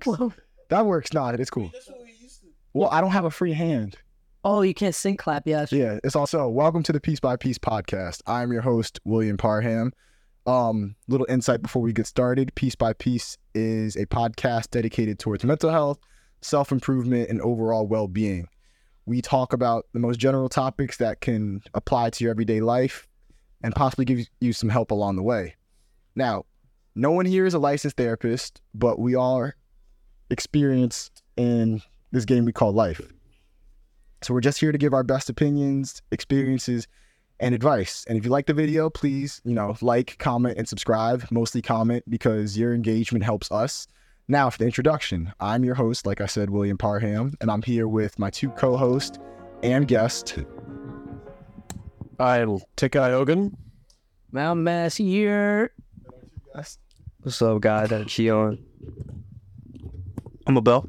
clapping works. that works not. It's cool. Well, I don't have a free hand. Oh, you can't sing clap. Yeah. Yeah, it's also welcome to the Peace Bi Piece podcast. I'm your host, William Parham. Um, little insight before we get started. Peace Bi Piece is a podcast dedicated towards mental health, self improvement, and overall well being. We talk about the most general topics that can apply to your everyday life and possibly give you some help along the way. Now, no one here is a licensed therapist, but we are experienced in this game we call life. So we're just here to give our best opinions, experiences, and advice. And if you like the video, please, you know, like, comment, and subscribe. Mostly comment because your engagement helps us. Now, for the introduction, I'm your host, like I said, William Parham, and I'm here with my two co-hosts and guest. I'm Tikai Ogun. Mount Mass here. What's up, guys? I'm Keeyan. I'm Abel.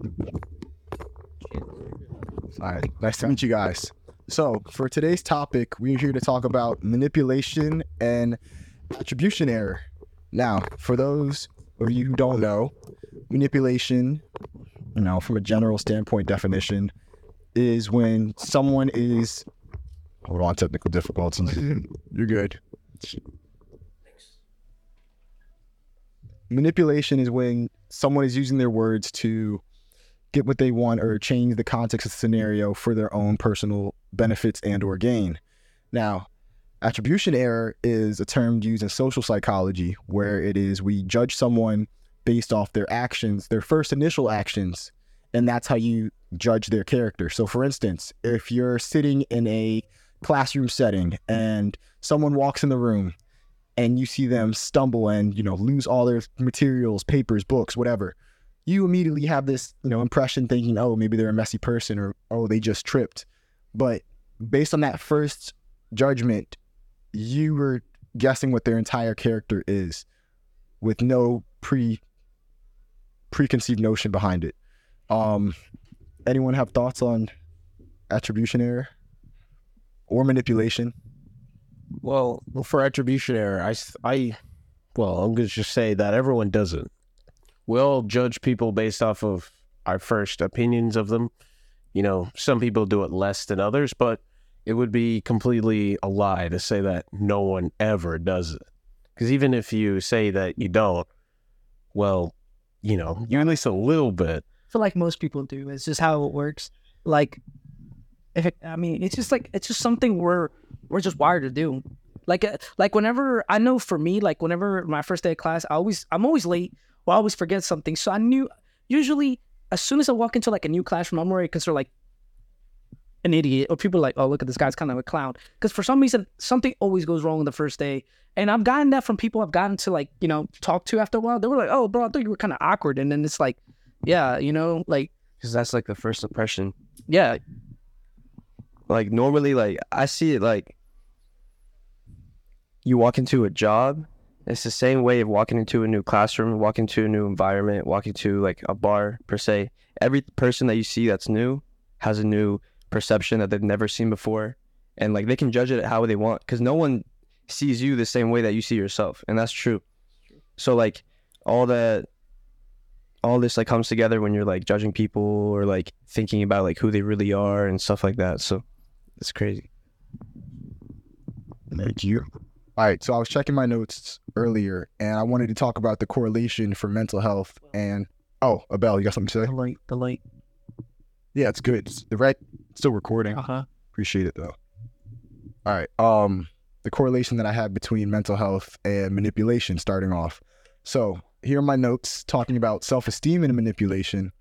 All right, nice to meet you guys. So, for today's topic, we're here to talk about manipulation and attribution error. Now, for those of you who don't know, manipulation, you know, from a general standpoint definition, is when someone is. Hold on, technical difficulties. You're good. Manipulation is when someone is using their words to get what they want or change the context of the scenario for their own personal benefits and or gain. Now, attribution error is a term used in social psychology where it is we judge someone based off their actions, their first initial actions, and that's how you judge their character. So for instance, if you're sitting in a classroom setting and someone walks in the room and you see them stumble and, you know, lose all their materials, papers, books, whatever, you immediately have this, you know, impression thinking, oh, maybe they're a messy person or oh, they just tripped. But based on that first judgment, you were guessing what their entire character is with no pre preconceived notion behind it. Um anyone have thoughts on attribution error or manipulation? Well, for attribution error, I, I, well, I'm going to just say that everyone does it. We all judge people based off of our first opinions of them. You know, some people do it less than others, but it would be completely a lie to say that no one ever does it. Because even if you say that you don't, well, you know, you're at least a little bit. I feel like most people do. It's just how it works. Like, if I mean, it's just like it's just something we're we're just wired to do. Like, uh, like whenever I know for me, like whenever my first day of class, I always I'm always late. Or I always forget something. So I knew usually as soon as I walk into like a new classroom, I'm already considered like an idiot, or people are like, oh look at this guy's kind of a clown. Because for some reason something always goes wrong on the first day, and I've gotten that from people I've gotten to like you know talk to after a while. They were like, oh bro, I thought you were kind of awkward, and then it's like, yeah, you know, like Because that's like the first impression. yeah, Like normally, like I see it like you walk into a job. It's the same way of walking into a new classroom, walking into a new environment, walking to like a bar per se. Every person that you see that's new has a new perception that they've never seen before, and like they can judge it how they want because no one sees you the same way that you see yourself, and that's true. So like all that, all this like comes together when you're like judging people or like thinking about like who they really are and stuff like that. So it's crazy. Thank you. All right, so I was checking my notes earlier, and I wanted to talk about the correlation for mental health and oh, Abel, you got something to say? the say? light, the light. Yeah, it's good. It's, the red still recording. Uh huh. Appreciate it though. All right. Um, the correlation that I have between mental health and manipulation. Starting off, so here are my notes talking about self-esteem and manipulation.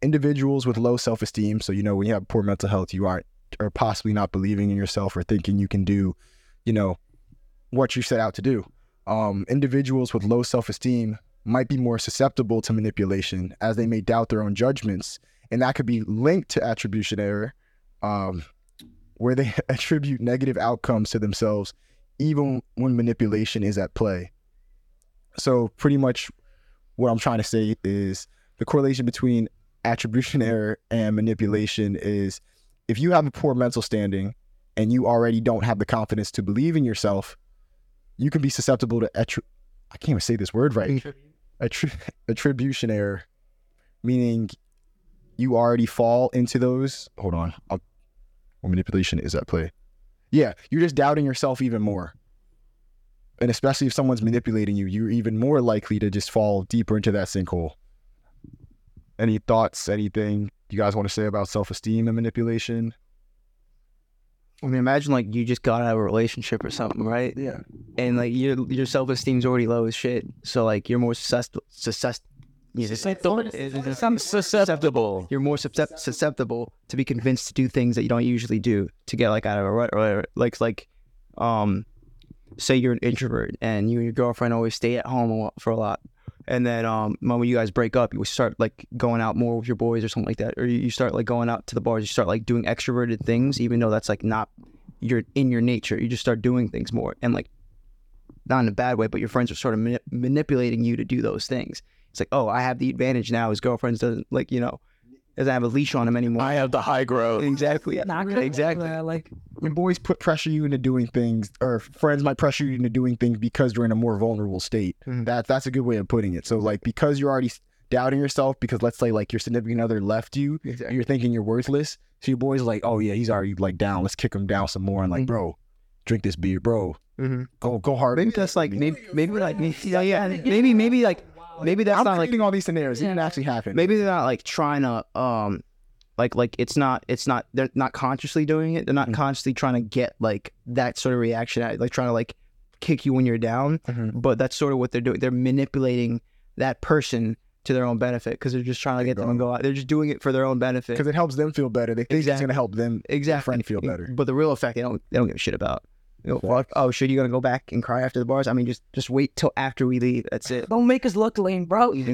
Individuals with low self-esteem, so you know when you have poor mental health, you aren't or possibly not believing in yourself or thinking you can do, you know, what you set out to do. Um, individuals with low self-esteem might be more susceptible to manipulation as they may doubt their own judgments, and that could be linked to attribution error. Um, where they attribute negative outcomes to themselves, even when manipulation is at play. So, pretty much what I'm trying to say is the correlation between attribution error and manipulation is if you have a poor mental standing and you already don't have the confidence to believe in yourself, you can be susceptible to attri- I can't even say this word right. Attri- attribution error. meaning you already fall into those. Hold on, I'll, what manipulation is at play? Yeah, you're just doubting yourself even more, and especially if someone's manipulating you, you're even more likely to just fall deeper into that sinkhole. Any thoughts? Anything you guys want to say about self-esteem and manipulation? I mean, imagine like you just got out of a relationship or something, right? Yeah. And like your your self esteem's already low as shit. So like you're more susceptible. Susceptible. You're more suscept- susceptible to be convinced to do things that you don't usually do to get like out of a rut or whatever. Like like, um, say you're an introvert and you and your girlfriend always stay at home for a lot, and then um, when you guys break up, you start like going out more with your boys or something like that, or you start like going out to the bars. You start like doing extroverted things, even though that's like not your in your nature. You just start doing things more and like not in a bad way, but your friends are sort of mani- manipulating you to do those things. It's like, oh, I have the advantage now. His girlfriend doesn't like, you know, doesn't have a leash on him anymore. I have the high growth. exactly. Not really. Exactly. Yeah, like Your boys put pressure you into doing things, or friends might pressure you into doing things because you're in a more vulnerable state. Mhm. That that's a good way of putting it. So like because you're already doubting yourself, because let's say like your significant other left you, Exactly. you're thinking you're worthless. So your boys like, oh yeah, he's already like down. Let's kick him down some more. And like, Mhm. bro, drink this beer, bro. Mm-hmm. Go go hard. Maybe that's like maybe maybe like maybe, yeah, yeah maybe maybe like maybe that's I'm not like all these scenarios. It didn't actually happen. maybe they're not like trying to um like like it's not it's not they're not consciously doing it they're not Mhm. consciously trying to get like that sort of reaction at like trying to like kick you when you're down Mhm. but that's sort of what they're doing they're manipulating that person to their own benefit because they're just trying to get them to go out they're just doing it for their own benefit because it helps them feel better. They think it's gonna help them. exactly friend feel better. but the real effect they don't they don't give a shit about You know, fuck, oh shit you gonna go back and cry after the bars i mean just just wait till after we leave that's it don't make us look lame, bro.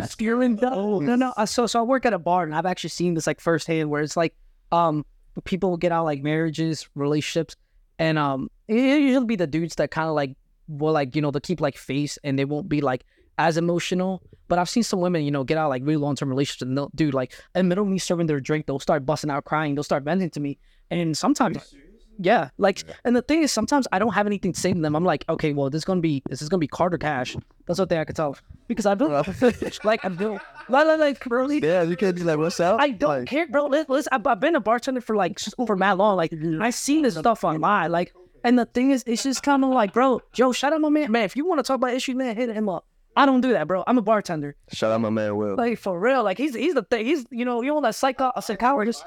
Yeah, Steering no, no, no. Uh, So, so I work at a bar, and I've actually seen this like firsthand, where it's like, um, people get out like marriages, relationships, and um, it it usually be the dudes that kind of like will like you know they keep like face, and they won't be like as emotional. But I've seen some women, you know, get out like really long term relationships, and they'll, dude, like in the middle of me serving their drink, they'll start busting out crying, they'll start venting to me, and sometimes. Yeah, like, and the thing is, sometimes I don't have anything to say to them. I'm like, okay, well, this is gonna be, this is gonna be Carter Cash. That's what thing I could tell, because I feel like I feel, like, like, like, really, yeah you can't be like what's up I don't care, bro. Li- Listen, I've, I've been a bartender for like for mad long. Like, I've seen this stuff online. Like, and the thing is, it's just kind of like, bro, Joe, shout out my man, man. If you want to talk about issues, man, hit him up. I don't do that, bro. I'm a bartender. Shout out my man Will. Like for real, like he's he's the thing. He's you know you know that psycho a psychologist.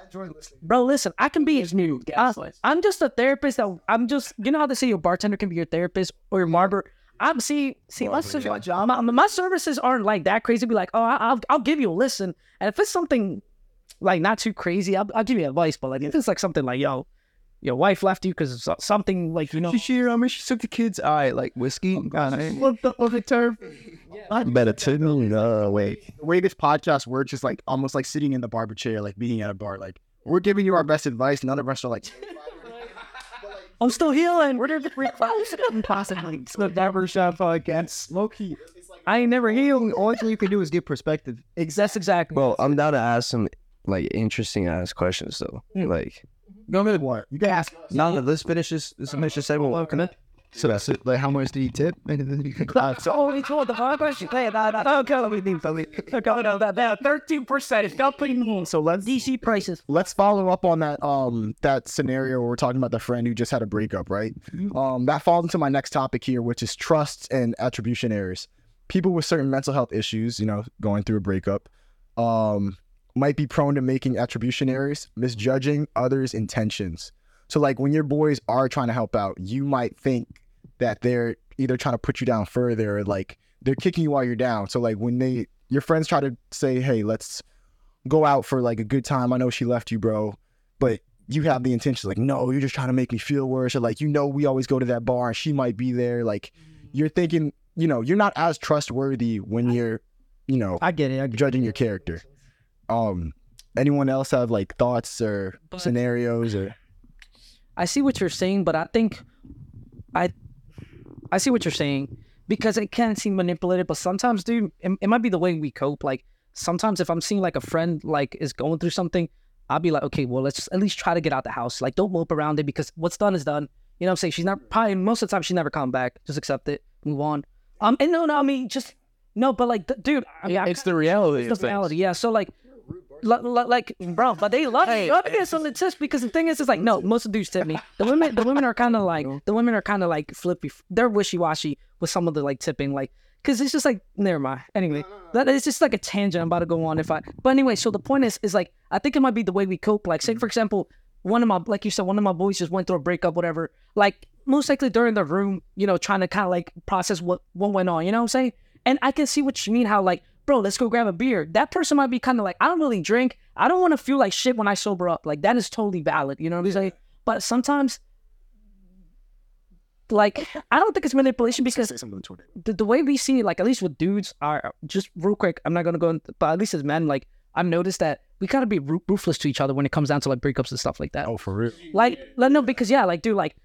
Bro, listen, I can be his new. I, I'm just a therapist. That I'm just you know how they say your bartender can be your therapist or your barber. I'm see see my, ser- my, my services aren't like that crazy. Be like, oh, I, I'll I'll give you a listen, and if it's something like not too crazy, I'll, I'll give you advice. But like if it's like something like yo, your wife left you because of something like you know. She, she, I mean, she took the kid's eye, like whiskey. Oh, what the other term? Better to no wait. the way this podcast works is like almost like sitting in the barber chair, like being at a bar. Like we're giving you our best advice. None of us are like, I'm still healing. We're the possibly. It's the barbershop podcast. low key. I ain't never healed. Only thing you can do is give perspective. That's exactly. Well, I'm down to ask some like interesting ass questions though. Hmm. Like, No matter what, you can ask. Now let's finish this. Let's finish this segment. So that's it. Like, how much did he tip? Oh, we told the fuck question. Hey, that, that, okay, let me think. Let me okay, no, that, that thirteen percent is nothing. So let's DC prices. let's follow up on that um that scenario where we're talking about the friend who just had a breakup, right? Um, that falls into my next topic here, which is trust and attribution errors. People with certain mental health issues, you know, going through a breakup, um, might be prone to making attribution errors, misjudging others' intentions. So, like when your boys are trying to help out, you might think that they're either trying to put you down further or like they're kicking you while you're down. So, like when they your friends try to say, "Hey, let's go out for like a good time," I know she left you, bro, but you have the intention like, "No, you're just trying to make me feel worse," or like, you know, we always go to that bar and she might be there. Like, mm-hmm. you're thinking, you know, you're not as trustworthy when you're, you know, I get it. I get judging your character. Um, anyone else have like thoughts or But- scenarios or? I see what you're saying, but I think I I see what you're saying because it can seem manipulative. But sometimes, dude, it, it might be the way we cope. Like sometimes, if I'm seeing like a friend like is going through something, I'll be like, okay, well, let's at least try to get out the house. Like, don't mope around it because what's done is done. You know what I'm saying? She's not probably most of the time she's never come back. Just accept it, move on. Um, and no, no, I mean just No, but like, th- dude, I mean, I it's the reality. It's the things. reality, yeah. So like, li- li- like, bro, but they love Hey, me. Love me on the tips because the thing is, it's like, no, most of the dudes tip me. The women, the women are kind of like, the women are kind of like flippy. They're wishy washy with some of the like tipping, like, because it's just like, never mind. Anyway, that it's just like a tangent I'm about to go on. If I, but anyway, so the point is, is like, I think it might be the way we cope. Like, say mm. for example, one of my, like you said, one of my boys just went through a breakup, whatever. Like, most likely during the room, you know, trying to kind of like process what what went on. You know what I'm saying? And I can see what you mean. How like, bro, let's go grab a beer. That person might be kind of like, I don't really drink. I don't want to feel like shit when I sober up. Like that is totally valid. You know what I'm saying? But sometimes, like, I don't think it's manipulation because Say something to it. the, the way we see it, like at least with dudes are just real quick. I'm not gonna go, into, but at least as men, like I've noticed that we gotta be ruthless to each other when it comes down to like breakups and stuff like that. Oh, for real? Like, like no, because yeah, like dude, like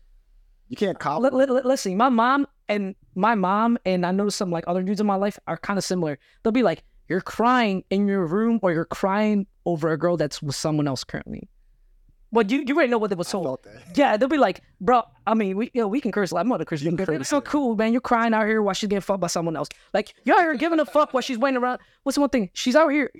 You can't cop. li- li- listen, my mom and my mom and I know some like other dudes in my life are kind of similar. They'll be like, you're crying in your room or you're crying over a girl that's with someone else currently. Well, you you already know what they was told. Yeah, they'll be like, bro. I mean, we you know, we can curse. Like, I'm not a Christian. It's so cool, man. You're crying out here while she's getting fucked by someone else. Like you're out here giving a fuck while she's waiting around. What's the one thing? She's out here.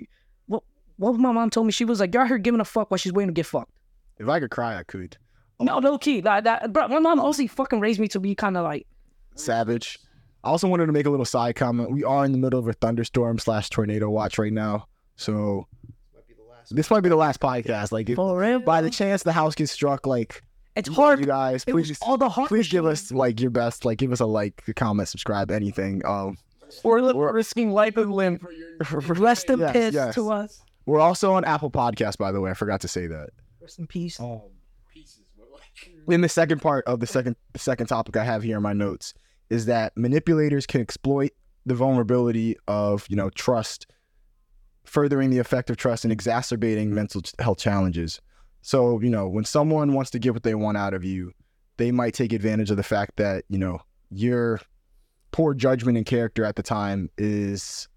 What what my mom told me? She was like, you're out here giving a fuck while she's waiting to get fucked. If I could cry, I could. No, no key. Like that, bro. My mom also fucking raised me to be kind of like. Savage. I also wanted to make a little side comment. We are in the middle of a thunderstorm slash tornado watch right now, so this might be the last podcast. Like, if, For real? by the chance the house gets struck, like It's hard. you guys, It please was all the hard. please give us like your best. Like, give us a like, a comment, subscribe, anything. Um, We're, We're- risking life and limb. Rest in Yes, peace yes. to us. we're also on Apple Podcast, by the way. I forgot to say that. Rest in peace. In the second part of the second the second topic I have here in my notes is that manipulators can exploit the vulnerability of you know trust, furthering the effect of trust and exacerbating mental health challenges. So you know when someone wants to get what they want out of you, they might take advantage of the fact that you know your poor judgment and character at the time is,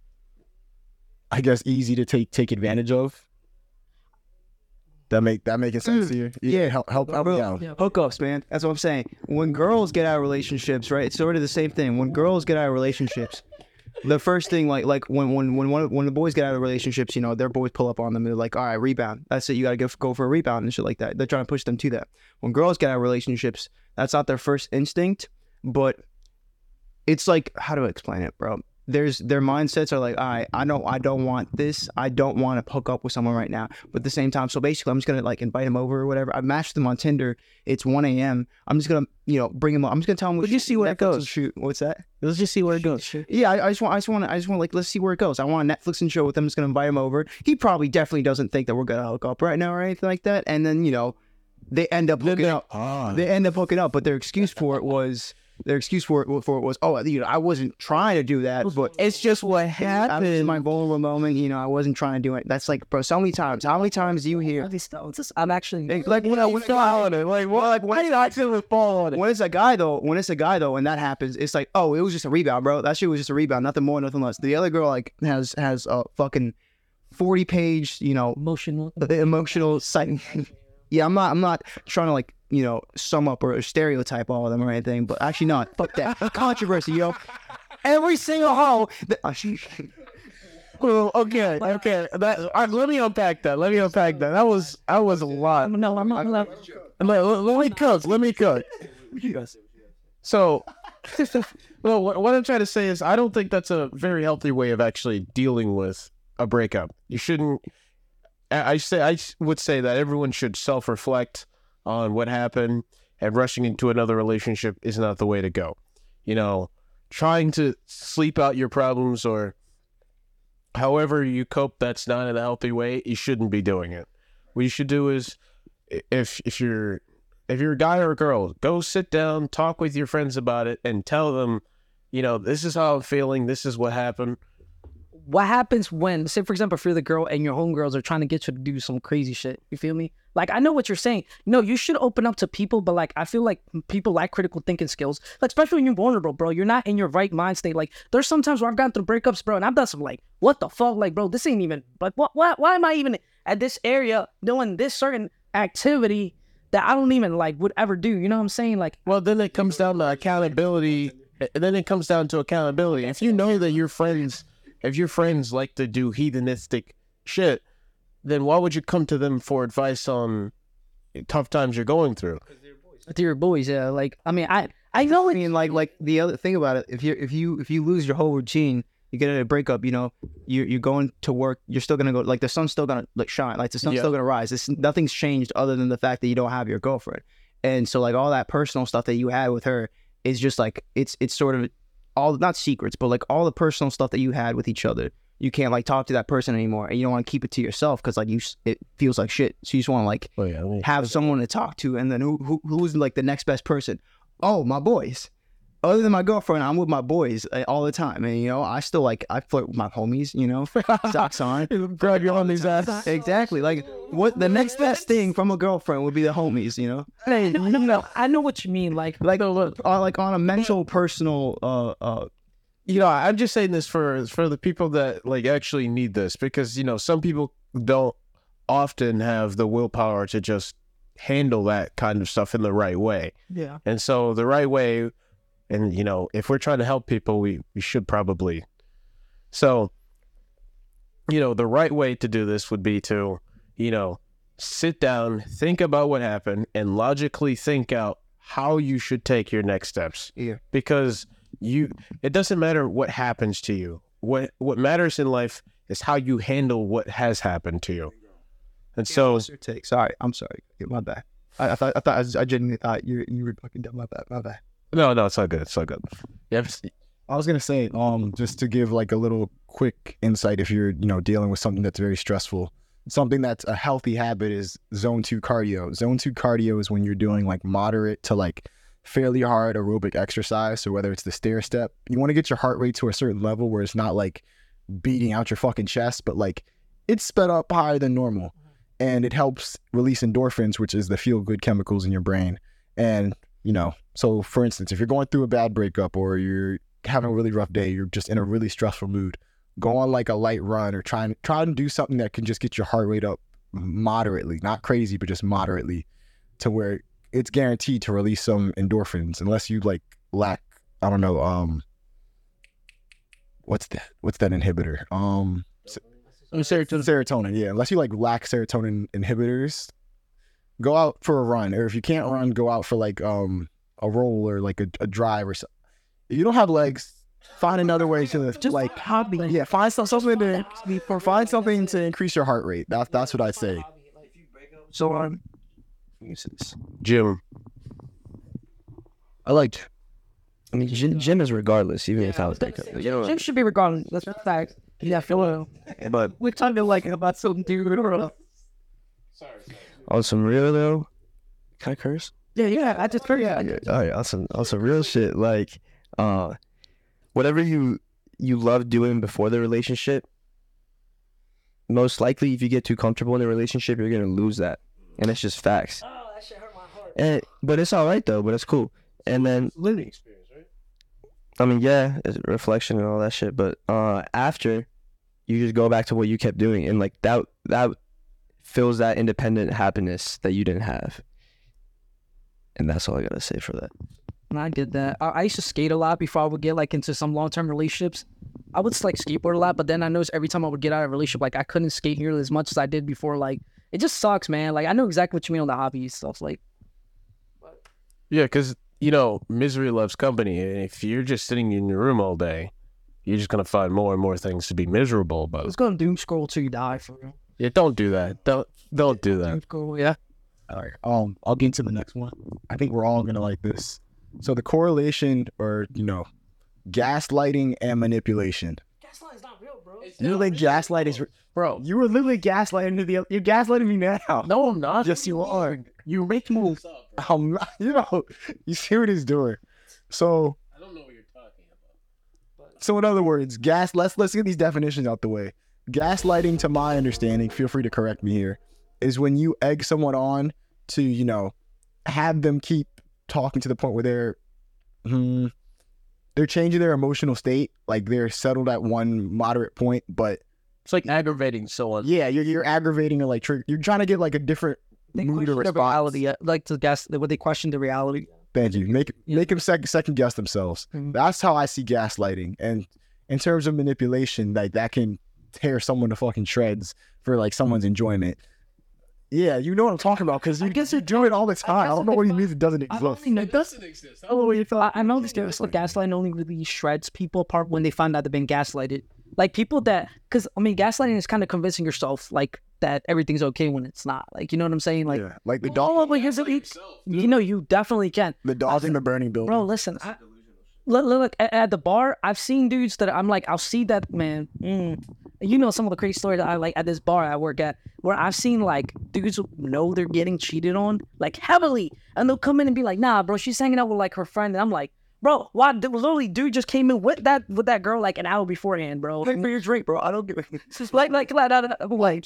I guess, easy to take take advantage of. That make that making sense mm. to you? yeah. help help, help me out. Yeah. hookups, man. That's what I'm saying. When girls get out of relationships, right? It's sort of the same thing. When girls get out of relationships, the first thing, like like when when when one, when the boys get out of relationships, you know, their boys pull up on them. and They're like, all right, rebound. That's it. You gotta go go for a rebound and shit like that. They're trying to push them to that. When girls get out of relationships, that's not their first instinct, but it's like how do I explain it, bro? There's their mindsets are like, all right, I don't I don't want this. I don't want to hook up with someone right now. But at the same time, so basically I'm just gonna like invite him over or whatever. I matched them on Tinder. It's one AM. I'm just gonna, you know, bring him up. I'm just gonna tell him We'll just see where it Netflix and goes. Shoot. What's that? Let's just see where it goes. Yeah, I, I just want, I just want, I just want, like, let's see where it goes. I want a Netflix and show with him. I'm just gonna invite him over. He probably definitely doesn't think that we're gonna hook up right now or anything like that. And then you know, they end up hooking up. Ah. They end up hooking up, but their excuse for it was their excuse for it for it was, oh, you know, I wasn't trying to do that, but It's just what I was happened. my vulnerable moment. You know, I wasn't trying to do it. That's like, bro, so many times. How many times do you hear? At least, no, just- I'm actually. Like, like when, I- when, on it. Like, what? Like, why did I accidentally fall on it? when it's a guy though, when it's a guy though, and that happens, it's like, oh, it was just a rebound, bro. That shit was just a rebound, nothing more, nothing less. The other girl like has has a fucking forty page, you know, emotional. emotional site. yeah, I'm not, I'm not trying to like, you know, sum up or stereotype all of them or anything, but actually not. Fuck that controversy, yo. Every single hoe. That, uh, she, Well, okay, okay. That, all right, let me unpack that. Let me unpack that. That was that was a lot. No, I'm not. allowed- Let, let, let me cook. Let me cook. So, well, what, what I'm trying to say is, I don't think that's a very healthy way of actually dealing with a breakup. You shouldn't. I I say I would say that everyone should self-reflect on what happened, and rushing into another relationship is not the way to go. You know, trying to sleep out your problems or however you cope that's not in a healthy way, you shouldn't be doing it. What you should do is if if you're if you're a guy or a girl, go sit down, talk with your friends about it, and tell them, you know, this is how I'm feeling. This is what happened. What happens when, say, for example, if you're the girl and your homegirls are trying to get you to do some crazy shit? You feel me? Like, I know what you're saying. No, you should open up to people, but like, I feel like people lack critical thinking skills. Like, especially when you're vulnerable, bro. You're not in your right mind state. Like, there's sometimes where I've gone through breakups, bro, and I've done some like, what the fuck, like, bro, this ain't even like, what, why, why am I even at this area doing this certain activity that I don't even like would ever do? You know what I'm saying? Like, Well, then it comes down to accountability And then it comes down to accountability. If you know that your friends, if your friends like to do heathenistic shit, then why would you come to them for advice on tough times you're going through? with your boys. Yeah, like I mean, I I know I mean, like like the other thing about it, if you if you if you lose your whole routine, you get in a breakup. You know, you you're going to work. You're still gonna go. Like the sun's still gonna like shine. Like the sun's Yeah. still gonna rise. It's nothing's changed other than the fact that you don't have your girlfriend. And so like all that personal stuff that you had with her is just like it's it's sort of all not secrets, but like all the personal stuff that you had with each other. You can't like talk to that person anymore, and you don't want to keep it to yourself because like you it feels like shit. So you just want to like Oh yeah, I mean, have someone to talk to, and then who, who who's like the next best person? Oh, my boys. Other than my girlfriend, I'm with my boys uh, all the time, and you know, I still like I flirt with my homies. You know, socks on. grab your homies ass. Exactly. Like what the next best thing from a girlfriend would be the homies. You know, I know, I know what you mean. Like like on like on a mental, personal. Uh, uh, you know, I'm just saying this for for the people that like actually need this because you know some people don't often have the willpower to just handle that kind of stuff in the right way, yeah, and so the right way, and you know, if we're trying to help people, we we should probably, so, you know, the right way to do this would be to, you know, sit down, think about what happened, and logically think out how you should take your next steps. Yeah. Because you it doesn't matter what happens to you. What what matters in life is how you handle what has happened to you. And so take? Sorry, I'm sorry. My bad. I, I thought I thought I, was- I genuinely thought you you were fucking dumb. My bad. My bad. No, no, it's all good. It's all good. Yeah, I was gonna say, um, just to give like a little quick insight, if you're, you know, dealing with something that's very stressful, something that's a healthy habit is zone two cardio. Zone two cardio is when you're doing like moderate to like fairly hard aerobic exercise. So whether it's the stair step, you want to get your heart rate to a certain level where it's not like beating out your fucking chest, but like it's sped up higher than normal. And it helps release endorphins, which is the feel good chemicals in your brain. And, you know, so for instance, if you're going through a bad breakup or you're having a really rough day, you're just in a really stressful mood, go on like a light run or try and try and do something that can just get your heart rate up moderately, not crazy, but just moderately to where it's guaranteed to release some endorphins unless you like lack I don't know, um what's that what's that inhibitor? Um serotonin. serotonin, yeah. Unless you like lack serotonin inhibitors, go out for a run. Or if you can't run, go out for like um a roll or like a, a drive or something. If you don't have legs, find another way to Just like hobby. yeah, find some, something to or find something to increase your heart rate. That's that's what I'd say. So um, gym. I liked. I mean, gym, gym is regardless, even without breakup. You know, gym should be regardless. That's a fact. Yeah, I feel it. but We're talking like about something dude. On some real though, can I curse? Yeah, yeah. I just heard. Yeah, All right, on some on some real shit. Like, uh, whatever you you love doing before the relationship, most likely if you get too comfortable in the relationship, you're gonna lose that, and it's just facts. Oh, that shit hurt my heart. And but it's all right though. But it's cool. And then Living experience, right? I mean, yeah, it's reflection and all that shit. But uh, after, you just go back to what you kept doing, and like that that fills that independent happiness that you didn't have. And that's all I gotta say for that. And I did that. I, I used to skate a lot before I would get like into some long term relationships. I would like skateboard a lot, but then I noticed every time I would get out of a relationship, like I couldn't skate nearly as much as I did before. Like it just sucks, man. Like I know exactly what you mean on the hobby stuff. Like Yeah, because you know, misery loves company, and if you're just sitting in your room all day, you're just gonna find more and more things to be miserable about. it's gonna doom scroll till you die for real. Yeah, don't do that. Don't don't do that. Doom scroll, yeah. All right. Um, I'll get into the next one. I think we're all gonna like this. So the correlation, or you know, gaslighting and manipulation. Gaslight's not real, bro. Literally, gaslight is, bro. You were literally gaslighting me. The, you're gaslighting me now. No, I'm not. Yes, you are. You make me. I'm not, you know, you see what he's doing. So, I don't know what you're talking about. so in other words, gas. Let's let's get these definitions out the way. Gaslighting, to my understanding, feel free to correct me here, is when you egg someone on to, you know, have them keep talking to the point where they're, hmm, they're changing their emotional state. Like they're settled at one moderate point, but It's like aggravating someone. yeah, you're you're aggravating or like trigger. You're trying to get like a different They mood or response. reality, uh, like to guess what they question the reality. Thank you. Make Yeah. make them second second guess themselves. Mhm. That's how I see gaslighting. And in terms of manipulation, like that can tear someone to fucking shreds for like someone's enjoyment. Yeah, you know what I'm talking about because you guess you do it all the time. I, guess don't know what he means. It doesn't exist. I exist. only know doesn't exist. I, I know this gas- gaslighting only really shreds people apart when they find out they've been gaslighted. Like people that, because I mean, gaslighting is kind of convincing yourself like that everything's okay when it's not. Like you know what I'm saying? Like, yeah, like the oh, dog, but here's a, you know, you definitely can. the dog's in the burning building. Bro, listen. I, look, look, look, at, at the bar, I've seen dudes that I'm like, I'll see that man. Mm. You know some of the crazy stories that I like at this bar I work at, where I've seen like dudes know they're getting cheated on, like heavily, and they'll come in and be like, Nah, bro, she's hanging out with like her friend, and I'm like, Bro, why? Literally, dude just came in with that with that girl like an hour beforehand, bro. Pay for your drink, bro. I don't give. like, like, like, like, like,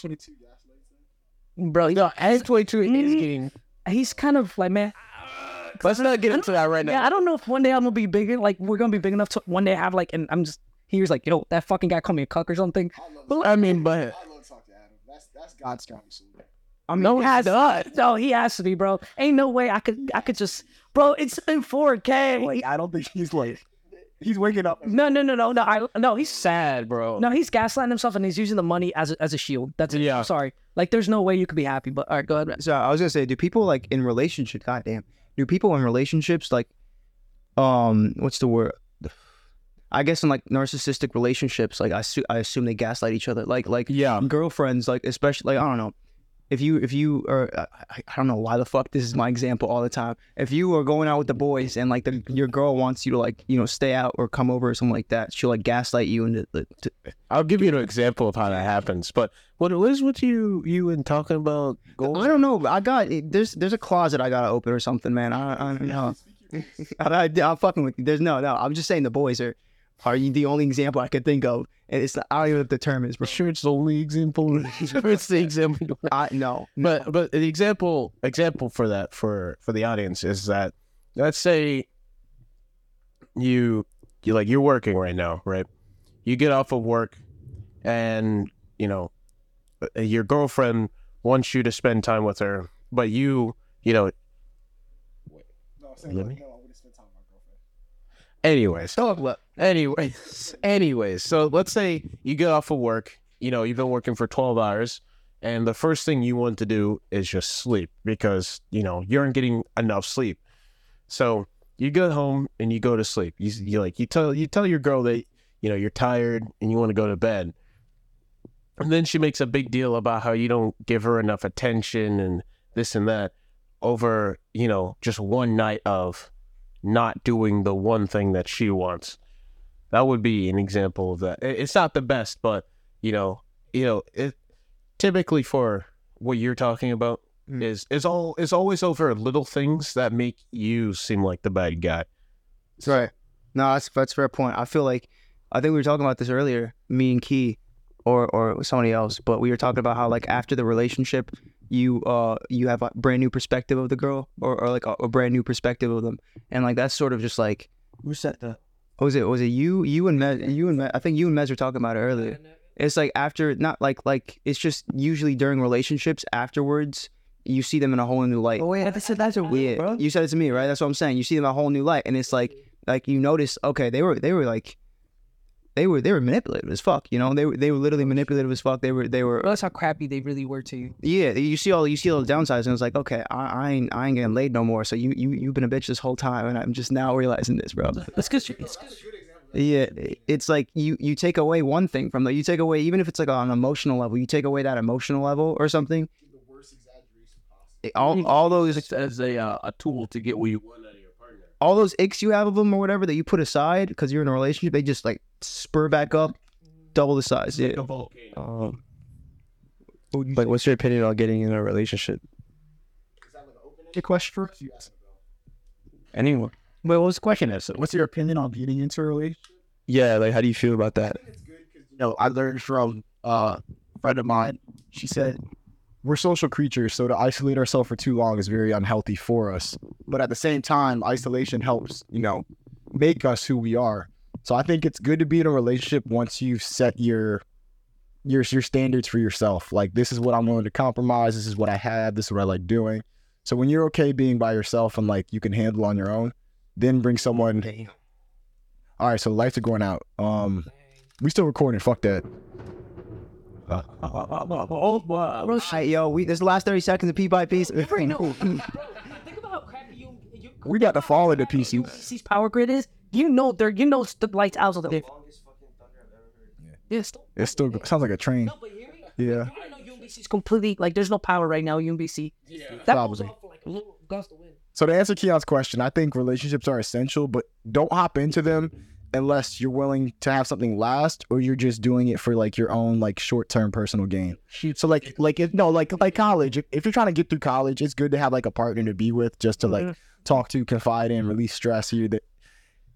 bro, he- No, twenty two is Mhm. getting. he's kind of like, man, Let's not get into that right now. Yeah, I don't know if one day I'm gonna be bigger. Like we're gonna be big enough to one day have like, and I'm just here's like, you know, that fucking guy called me a cuck or something. I mean, but I love talk to Adam. That's that's God's strong suit. I mean, No, he has it's not. No, he has to be, bro. Ain't no way I could, I could just, bro. It's in 4K. Like I don't think he's like he's waking up. No, no, no, no, no. I no, he's sad, bro. no, he's gaslighting himself and he's using the money as a, as a shield. That's it. Yeah. Sorry. Like, there's no way you could be happy. But all right, go ahead. man. So I was gonna say, do people like in relationships? Goddamn, do people in relationships like, um, what's the word? I guess in like narcissistic relationships, like I, su- I assume they gaslight each other. Like like Yeah. girlfriends, like especially like I don't know. If you if you are I, I I don't know why the fuck this is my example all the time. If you are going out with the boys and like the, your girl wants you to like you know stay out or come over or something like that, she'll like gaslight you into the, to, I'll give you an example of how that happens. But what what is what you you and talking about? Goals? I don't know. I got there's there's a closet I gotta open or something, man. I I don't know. I, I, am fucking with you. There's no no. I'm just saying the boys are are you the only example I could think of, and it's I don't even know what the term is, bro. sure it's the only example. it's the example. I no. But but the example example for that for for the audience is that let's say you you like you're working right now, right? You get off of work and you know uh, your girlfriend wants you to spend time with her, but you you know Let me- anyways. Uh, what? anyways. anyways so let's say you get off of work you know you've been working for 12 hours and the first thing you want to do is just sleep because you know you aren't getting enough sleep. So you go home and you go to sleep. You, you like you tell you tell your girl that you know you're tired and you want to go to bed. And then she makes a big deal about how you don't give her enough attention and this and that over you know just one night of not doing the one thing that she wants that would be an example of that. It's not the best, but you know, you know, it typically for what you're talking about Mm. is is all is always over little things that make you seem like the bad guy. Right. No, that's that's a fair point. I feel like I think we were talking about this earlier, me and Key, or or somebody else, but we were talking about how like after the relationship, you uh you have a brand new perspective of the girl, or, or like a, a brand new perspective of them, and like that's sort of just like Who said that? was it was it you you and Mez, you and Mez, I think you and Mez were talking about it earlier. It's like after not like like it's just usually during relationships afterwards you see them in a whole new light. Oh wait, I said that's a weird, bro. you said it to me, right? That's what I'm saying. You see them in a whole new light, and it's like, like you notice, okay, they were, they were like, they were, they were manipulative as fuck. You know, they were, they were literally manipulative as fuck. They were, they were, Bro, that's how crappy they really were to you. yeah. You see all, you see all the downsides, and it's like, okay, I, I ain't, I ain't getting laid no more. So you, you, you've been a bitch this whole time, and I'm just now realizing this, bro. That's because it's Yeah, it's like you, you take away one thing from that. You take away, even if it's like on an emotional level, you take away that emotional level or something. All, all those as a uh, a tool to get what you want out of your partner. all those icks you have of them or whatever that you put aside because you're in a relationship, they just like spur back up, double the size. Yeah. Um, but what's your opinion on getting in a relationship? A question for us? Anyone? Wait, what was the question? Is what's your opinion on getting into a relationship? Yeah, like how do you feel about that? You know, I learned from uh, a friend of mine. She said, "We're social creatures, so to isolate ourselves for too long is very unhealthy for us. But at the same time, isolation helps, you know, make us who we are. So I think it's good to be in a relationship once you've set your your your standards for yourself. Like this is what I'm willing to compromise. This is what I have. This is what I like doing. So when you're okay being by yourself and like you can handle on your own, then bring someone. All right, so lights are going out. Um, we still recording. Fuck that. Hey, yo, we this last thirty seconds of P by piece. Think about how crappy you, you We got to fall into PC. UBC's power grid is. You know they're you know the lights out of the. Yeah, still, It still sounds like a train. no, but hear me. Yeah. I know UMBC's completely like there's no power right now. UMBC. Yeah, that goes Probably. off like a little gust of wind. So to answer Keeyan's question, I think relationships are essential, but don't hop into them unless you're willing to have something last or you're just doing it for like your own like short-term personal gain. So like like if no like like college, if, if you're trying to get through college, it's good to have like a partner to be with just to like mm-hmm. talk to, confide in, release stress here that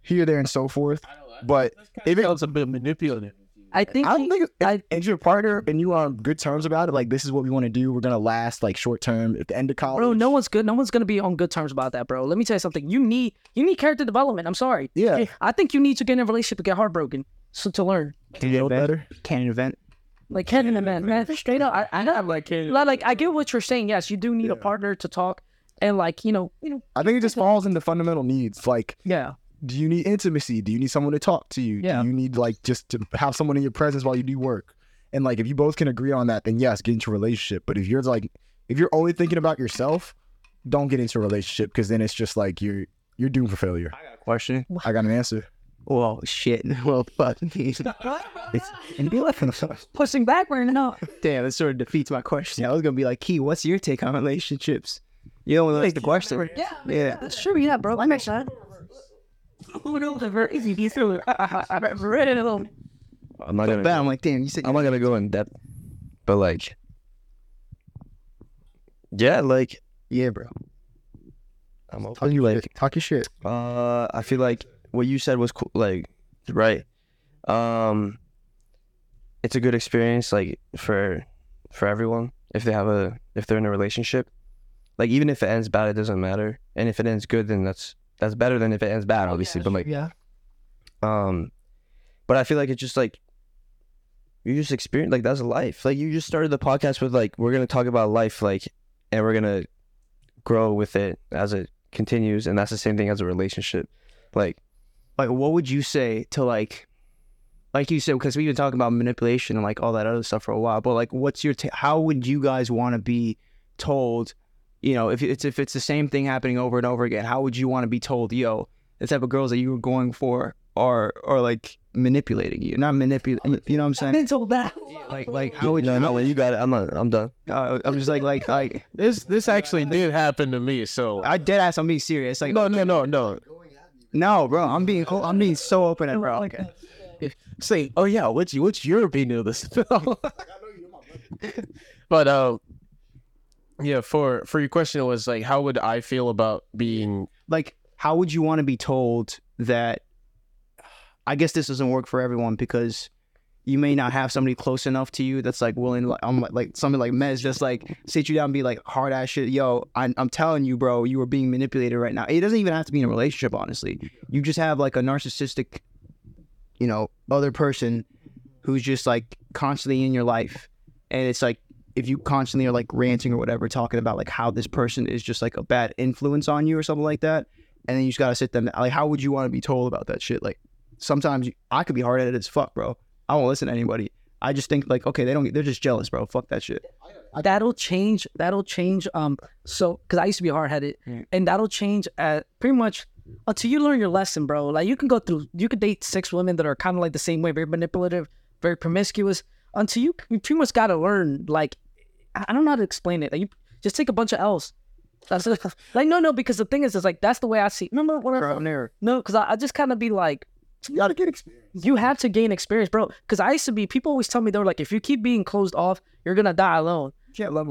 here there and so forth. But if it, It's a bit manipulative. I think. I don't think if, I- if you're a partner and you are on good terms about it, like this is what we want to do, we're gonna last like short term at the end of college. Bro, no one's good. No one's gonna be on good terms about that, bro. Let me tell you something. You need you need character development. I'm sorry. Yeah. I think you need to get in a relationship to get heartbroken, so to learn. Can you Feel invent? better. Can you invent? Like can and man, man, straight up. I, I know. Like, like I get what you're saying. Yes, you do need a partner to talk, and like you know, you know, I think it just falls into fundamental needs. Like yeah, do you need intimacy? Do you need someone to talk to you? Yeah. Do you need like just to have someone in your presence while you do work? And like if you both can agree on that, then yes, get into a relationship. But if you're like if you're only thinking about yourself, don't get into a relationship because then it's just like you're you're doomed for failure. I got a question. I got an answer. Well, shit. Well, fuck. It's- and be like, pushing back right now. damn, that sort of defeats my question. Yeah, I was gonna be like, Key, what's your take on relationships? You don't want to the question. Yeah, Yeah. sure, yeah, bro. Let me try. Who knows? Easy. I've read it little. I'm not gonna. I'm like, damn, you said I'm not gonna go in depth, but like, yeah, like yeah, bro. I'm open. your Like, shit. Talk your shit. uh, I feel like what you said was cool. Like, right. Um, it's a good experience, like for for everyone. If they have a, if they're in a relationship, like even if it ends bad, it doesn't matter. And if it ends good, then that's that's better than if it ends bad, obviously. but like, yeah, Um, but I feel like it's just like you just experience like that's life. Like you just started the podcast with like we're gonna talk about life, like, and we're gonna grow with it as it continues, and that's the same thing as a relationship. Like, like what would you say to like like you said because we've been talking about manipulation and like all that other stuff for a while but like what's your ta- how would you guys want to be told you know if it's if it's the same thing happening over and over again how would you want to be told yo the type of girls that you were going for are are like manipulating you not manipulating you know what i'm saying mental that. like like how would no, you no, you got it. I'm not. I'm done. uh, i'm just like like like This this actually did happen to me. So i dead ass i'm being serious like no, no, no, no. no bro i'm being i'm being so open and bro Like, Say, oh yeah, what's what's your opinion of this film? but um, yeah. For for your question, it was like, how would I feel about being? like how would you want to be told that i guess this doesn't work for everyone because you may not have somebody close enough to you that's like willing like i'm like, like somebody like mez just like sit you down and be like hard ass shit yo I, i'm telling you bro you are being manipulated right now it doesn't even have to be in a relationship honestly you just have like a narcissistic you know other person who's just like constantly in your life and it's like if you constantly are like ranting or whatever talking about like how this person is just like a bad influence on you or something like that and then you just gotta sit them like how would you want to be told about that shit like sometimes you, i could be hard-headed as fuck bro i won't listen to anybody i just think like okay they don't they're just jealous bro fuck that shit that'll change. That'll change. Um, so because I used to be hard headed, Yeah. and that'll change at pretty much until you learn your lesson, bro. Like you can go through, you could date six women that are kind of like the same way, very manipulative, very promiscuous. Until you, you pretty much got to learn. Like I don't know how to explain it. Like you just take a bunch of L's. That's like no, no, because the thing is, is like that's the way I see. Remember when I, there no, because I, I just kind of be like, You gotta get experience. you have to gain experience, bro. Because I used to be, people always tell me they were like, if you keep being closed off, you're gonna die alone.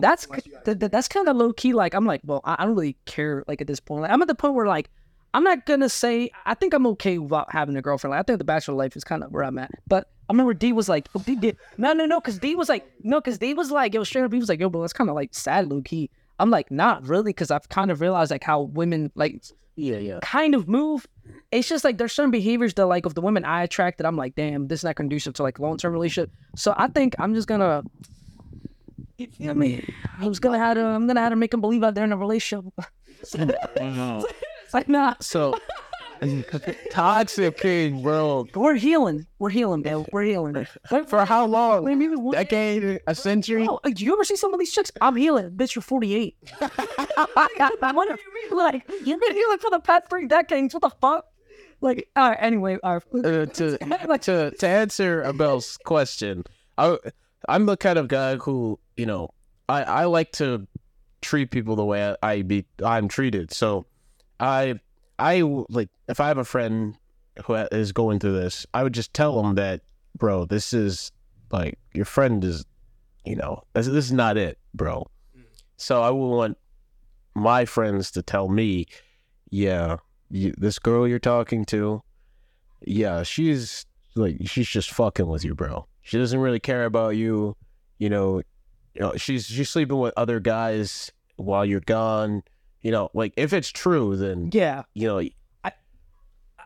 That's th- th- that's kind of low key. Like I'm like, well, I, I don't really care. Like at this point, like, I'm at the point where like I'm not gonna say I think I'm okay without having a girlfriend. Like I think the bachelor life is kind of where I'm at. But I remember D was like, oh, D did no, no, no, because D was like, no, because D was like, yo, straight up, he was like, yo, bro, that's kind of like sad, low He, I'm like, not really, because I've kind of realized like how women like Yeah, yeah. kind of move. It's just like there's certain behaviors that like of the women I attract that I'm like, damn, this is not conducive to like long term relationship. So I think I'm just gonna You feel me? I was gonna have to. I'm gonna have to make them believe out there in a relationship. it's like nah. So toxic king, bro. We're healing. We're healing, bro. We're healing. For how long? Maybe one Decade, a century. Oh, do you ever see some of these chicks? I'm healing. Bitch, you're 48. what do you mean? Like, you've been healing for the past three decades. What the fuck? Like, all right, anyway, all right. Uh, to to to answer Abel's question, I I'm the kind of guy who you know I I like to treat people the way I, I be I'm treated. So I I like if I have a friend who is going through this, I would just tell them that, bro, this is like your friend is, you know, this, this is not it, bro. Mm. So I would want my friends to tell me, yeah, you, this girl you're talking to, yeah, she's like she's just fucking with you, bro. She doesn't really care about you. You know, you know, she's she's sleeping with other guys while you're gone. You know, like if it's true, then Yeah. you know,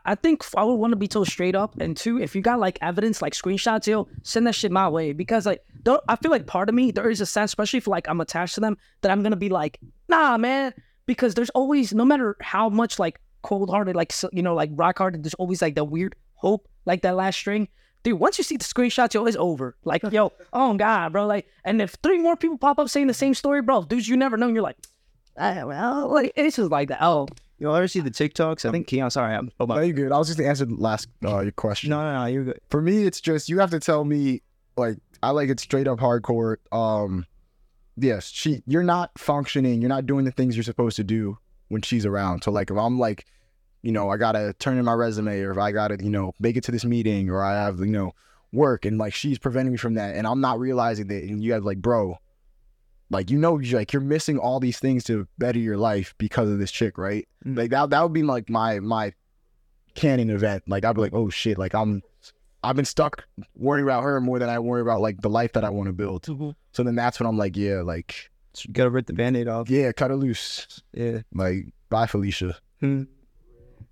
I think I would want to be told straight up. And two, if you got like evidence, like screenshots, yo, send that shit my way. Because like, don't, I feel like part of me, there is a sense, especially if like I'm attached to them, that I'm gonna be like, nah, man. Because there's always, no matter how much like cold hearted, like so- you know, like rock hearted, there's always like that weird hope, like that last string. Dude, once you see the screenshots, yo, it's over. Like, yo, oh god, bro. Like, and if three more people pop up saying the same story, bro, dudes you never know, you're like, ah, well, like it's just like that. Oh, You ever see the TikToks? I think Keeyan. Sorry, I'm. Oh No, my. you're good. I was just to answer the last uh, your question. No, no, no. You're good. For me, it's just you have to tell me like I like it straight up hardcore. Um, yes, she. You're not functioning. You're not doing the things you're supposed to do when she's around. So like if I'm like, you know, I gotta turn in my resume, or if I gotta, you know, make it to this meeting, or I have, you know, work, and like she's preventing me from that, and I'm not realizing that, and you have like, bro. Like you know, you're like you're missing all these things to better your life because of this chick, right? Mm. Like that that would be like my my canon event. Like I'd be like, oh shit, like I'm I've been stuck worrying about her more than I worry about like the life that I want to build. So then that's when I'm like, yeah, like You gotta rip the band-aid off. yeah, cut it loose. Yeah. Like bye Felicia. Hmm.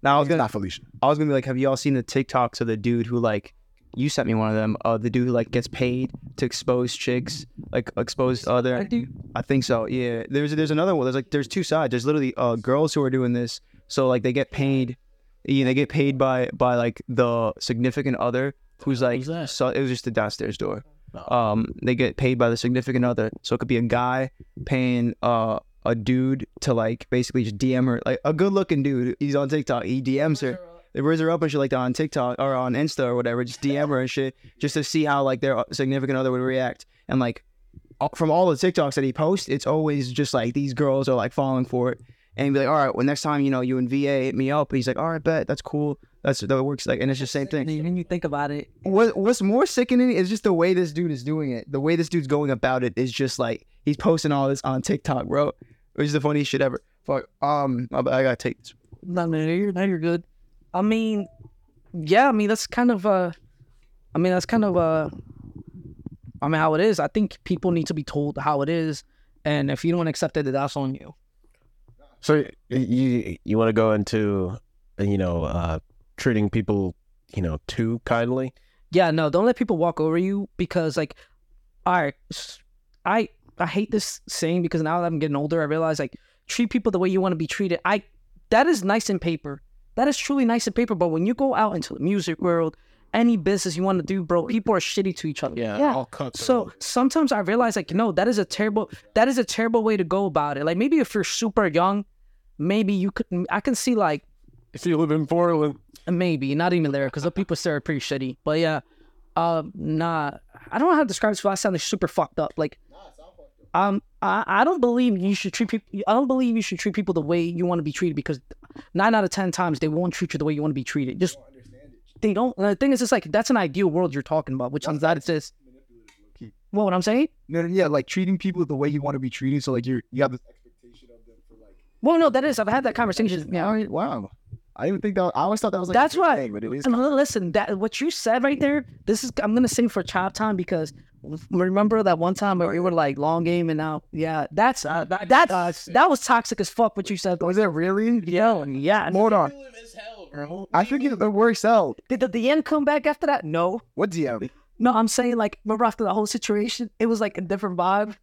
Now I was It's gonna. not Felicia. I was gonna be like, have you all seen the TikToks of the dude who like? You sent me one of them. Uh, the dude who like gets paid to expose chicks, like expose other. I do. I think so. Yeah. There's there's another one. There's like there's two sides. There's literally uh girls who are doing this. So like they get paid. You know, they get paid by by like the significant other who's like Who's that? so it was just the downstairs door. Um, they get paid by the significant other. So it could be a guy paying uh a dude to like basically just DM her like a good looking dude. He's on TikTok. He DMs her. They raise her up and shit like that on TikTok or on Insta or whatever. Just DM her and shit just to see how like their significant other would react. And like from all the TikToks that he posts, it's always just like these girls are like falling for it. And be like, all right, well, next time, you know, you and VA hit me up. He's like, all right, bet. That's cool. That's that works. Like, and it's just the same thing. When you think about it, What What's more sickening is just the way this dude is doing it. The way this dude's going about it is just like he's posting all this on TikTok, bro. Which is the funniest shit ever. Fuck. Um, I, I gotta take this. no, no, you're, no, you're good. I mean, yeah, I mean that's kind of uh, I mean that's kind of uh, I mean how it is. I think people need to be told how it is, and if you don't accept it, that's on you. So you you want to go into you know uh, treating people you know too kindly? Yeah, no, don't let people walk over you because like, all right, I I hate this saying because now that I'm getting older, I realize like treat people the way you want to be treated. I that is nice in paper. That is truly nice in paper, but when you go out into the music world, any business you want to do, bro, people are shitty to each other. I'll cut. So sometimes I realize like no, that is a terrible that is a terrible way to go about it. Like maybe if you're super young, maybe you could I can see like if you live in Portland, maybe not even there because the people there are pretty shitty. But yeah, uh, nah, I don't know how to describe this. But I sound like super fucked up. Like, um, I, I don't believe you should treat people. I don't believe you should treat people the way you want to be treated because nine out of ten times they won't treat you the way you want to be treated. Just they don't. The thing is, it's like that's an ideal world you're talking about, which I'm glad it is. Well, what I'm saying? No, no, yeah, like treating people the way you want to be treated. So like you're you have this expectation of them for like. Well, no, that is. I've had that conversation. Yeah, all right. Wow. I didn't think that I always thought that was like That's a good why. thing, but it is And li- listen, that what you said right there. This is I'm gonna sing for Chop Time because remember that one time where we were like long game and now yeah that's uh, that that's that was toxic as fuck. What you said Was it really? Yeah, yeah. Hold on. I think it, it works out. Did the, the end come back after that? No, What DM? no. I'm saying like remember after the whole situation, it was like a different vibe.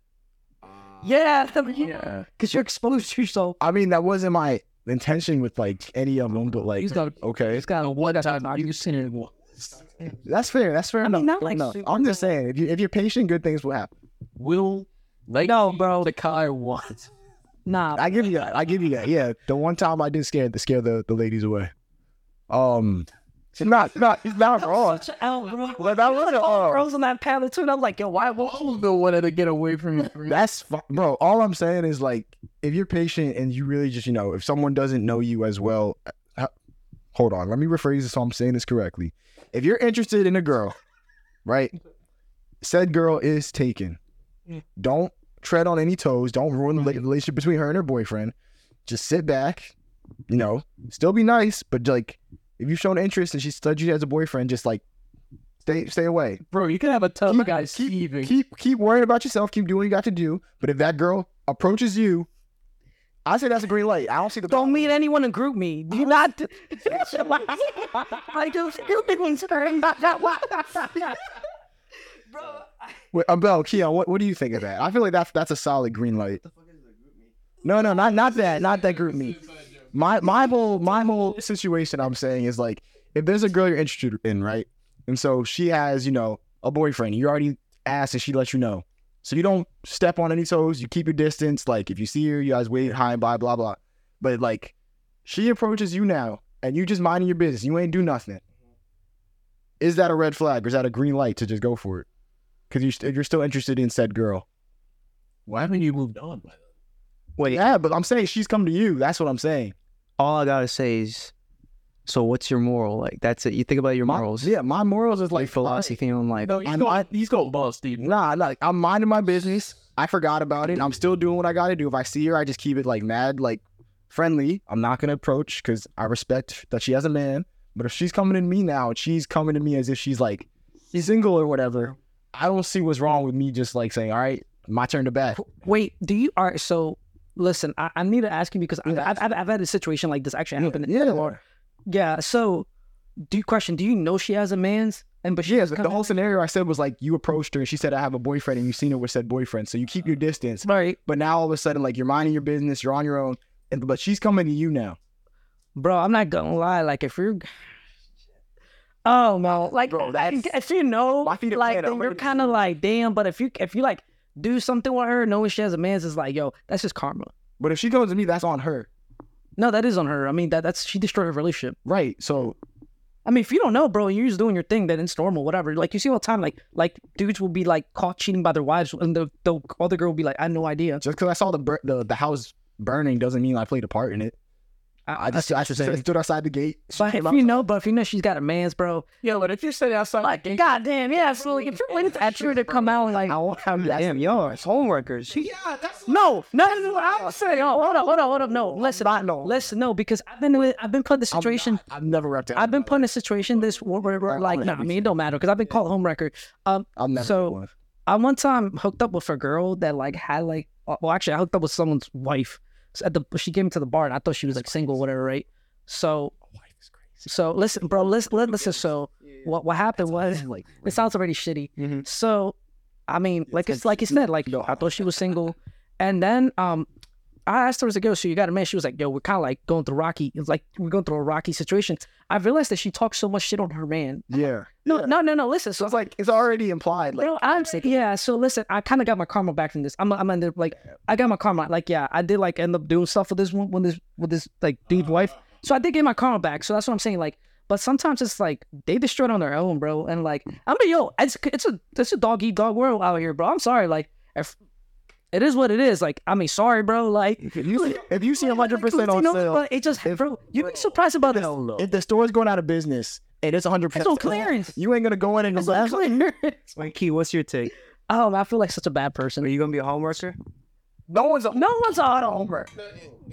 Yeah, yeah. Because you're exposed to yourself. I mean, that wasn't my intention with like any of them, but like, He's got. okay, He's got a one time. You seen it. That's fair. That's fair I mean, enough. not Fair like enough. super I'm just saying, if you if you're patient, good things will happen. Will like No, bro. the car what? Nah. I give you that. I give you that. Yeah, the one time I did scare the scare the, the ladies away. Um, she's not not he's not wrong. Such a L, bro. Well, that was All uh, girls on that panel too. And I'm like, yo, why? won't I the wanted to get away from you. That's fu- bro. All I'm saying is like, if you're patient and you really just, you know, if someone doesn't know you as well, uh, hold on. Let me rephrase this so I'm saying this correctly. If you're interested in a girl, right? Said girl is taken. Don't tread on any toes. Don't ruin the relationship between her and her boyfriend. Just sit back. You know, still be nice, but like, if you've shown interest and she stud you as a boyfriend, just like, stay stay away Bro, you can have a tough keep, guy keep, keep keep worrying about yourself. Keep doing what you got to do. But if that girl approaches you, I say that's a green light. I don't see the Don't meet anyone in group me. Do you not? I do stupid ones. Bro, Wait, um, Bell, Keeyan, what, what do you think of that? I feel like that's that's a solid green light. No, no, not not that, not that group me. My my whole my whole situation I'm saying is like if there's a girl you're interested in, right? And so she has, you know, a boyfriend. You already asked and she lets you know. So you don't step on any toes, you keep your distance. Like if you see her, you guys wait high and by, blah, blah. But like she approaches you now and you just minding your business. You ain't do nothing. Is that a red flag or is that a green light to just go for it? Because you st- you're still interested in said girl. Why haven't you moved on by then? Wait, Yeah, but I'm saying she's come to you. That's what I'm saying. all I gotta say is, so what's your moral? Like that's it. You think about your My- morals, yeah, my morals is like like philosophy on life. No, he's I'm going, he's going bust, Steve. Nah, like I'm minding my business. I forgot about it. I'm still doing what I got to do. If I see her, I just keep it like mad, like friendly. I'm not gonna approach because I respect that she has a man. But if she's coming to me now, and she's coming to me as if she's like single or whatever. I don't see what's wrong with me just like saying, "All right, my turn to bat." Wait, do you? All right, so listen, I, I need to ask you because I've, I've, I've had a situation like this actually happen. Yeah, Yeah. So, do you question? Do you know she has a man's? And but she has The whole scenario I said was like you approached her and she said, "I have a boyfriend," and you seen her with said boyfriend. So you keep your distance. right, But now all of a sudden, like you're minding your business, you're on your own, and but she's coming to you now. bro. I'm not gonna lie. Like if you're, oh no, like Bro, that's- if you know, My feet are like then I'm you're ready to- kind of like damn. But if you if you like do something with her, knowing she has a man's, is like yo, that's just karma. But if she comes to me, that's on her, No, that is on her. I mean, that that's she destroyed her relationship. right? So I mean, if you don't know, bro, you're just doing your thing, then it's normal, whatever. Like you see all the time, like like dudes will be like caught cheating by their wives, and the the other girl will be like, I had no idea. just because I saw the, bur- the the house burning doesn't mean I played a part in it. I, I just I just stood outside the gate. She But came if you know, but if you know she's got a man's, bro, Yeah, but if you're sitting outside, like goddamn, yeah. absolutely. if you're waiting for that to come out, like I want her, Damn, y'all, it's homeworkers. no, no, no, no. I'm saying, oh, hold up, hold up, hold up. No, listen, listen, no, because I've been with, I've been put in the situation. I've never repped it. I've been put in a situation this where, where, where, like, nah, I mean, it don't matter because I've been called home record. Um, I'm never so- one. I one time hooked up with a girl that like had like uh, well actually I hooked up with someone's wife So at the she came to the bar and I thought she was like single whatever right? So so listen bro listen listen so what what happened was like it sounds already shitty. Mhm. so I mean like it's like you said like I thought she was single. And then um I asked her as a girl so you got a man she was like yo we're kind of like going through rocky it's like we're going through a rocky situation I realized that she talks so much shit on her man Yeah. no no no no listen So it's like it's already implied. Like Bro, I'm saying, yeah. So listen, I kind of got my karma back from this. I'm, I'm under like, I got my karma. Like, yeah, I did like end up doing stuff with this one, with this, with this like dude's wife. Ah. So I did get my karma back. So that's what I'm saying. Like, but sometimes it's like they destroy it on their own, bro. And like, I'm mean, yo, it's it's a it's a dog eat dog world out here, bro. I'm sorry. Like, if it is what it is. Like, I mean, sorry, bro. Like, if you see, if you see 100 percent you on know, sale, but it just, bro, you'd be surprised about this. if the store's going out of business and it's 100 It's percent on clearance. you ain't gonna go in and It's go. on clearance. Wait, Key, what's your take? Oh, man, I feel like such a bad person. Are you gonna be a home worker? No one's a No one's on homer.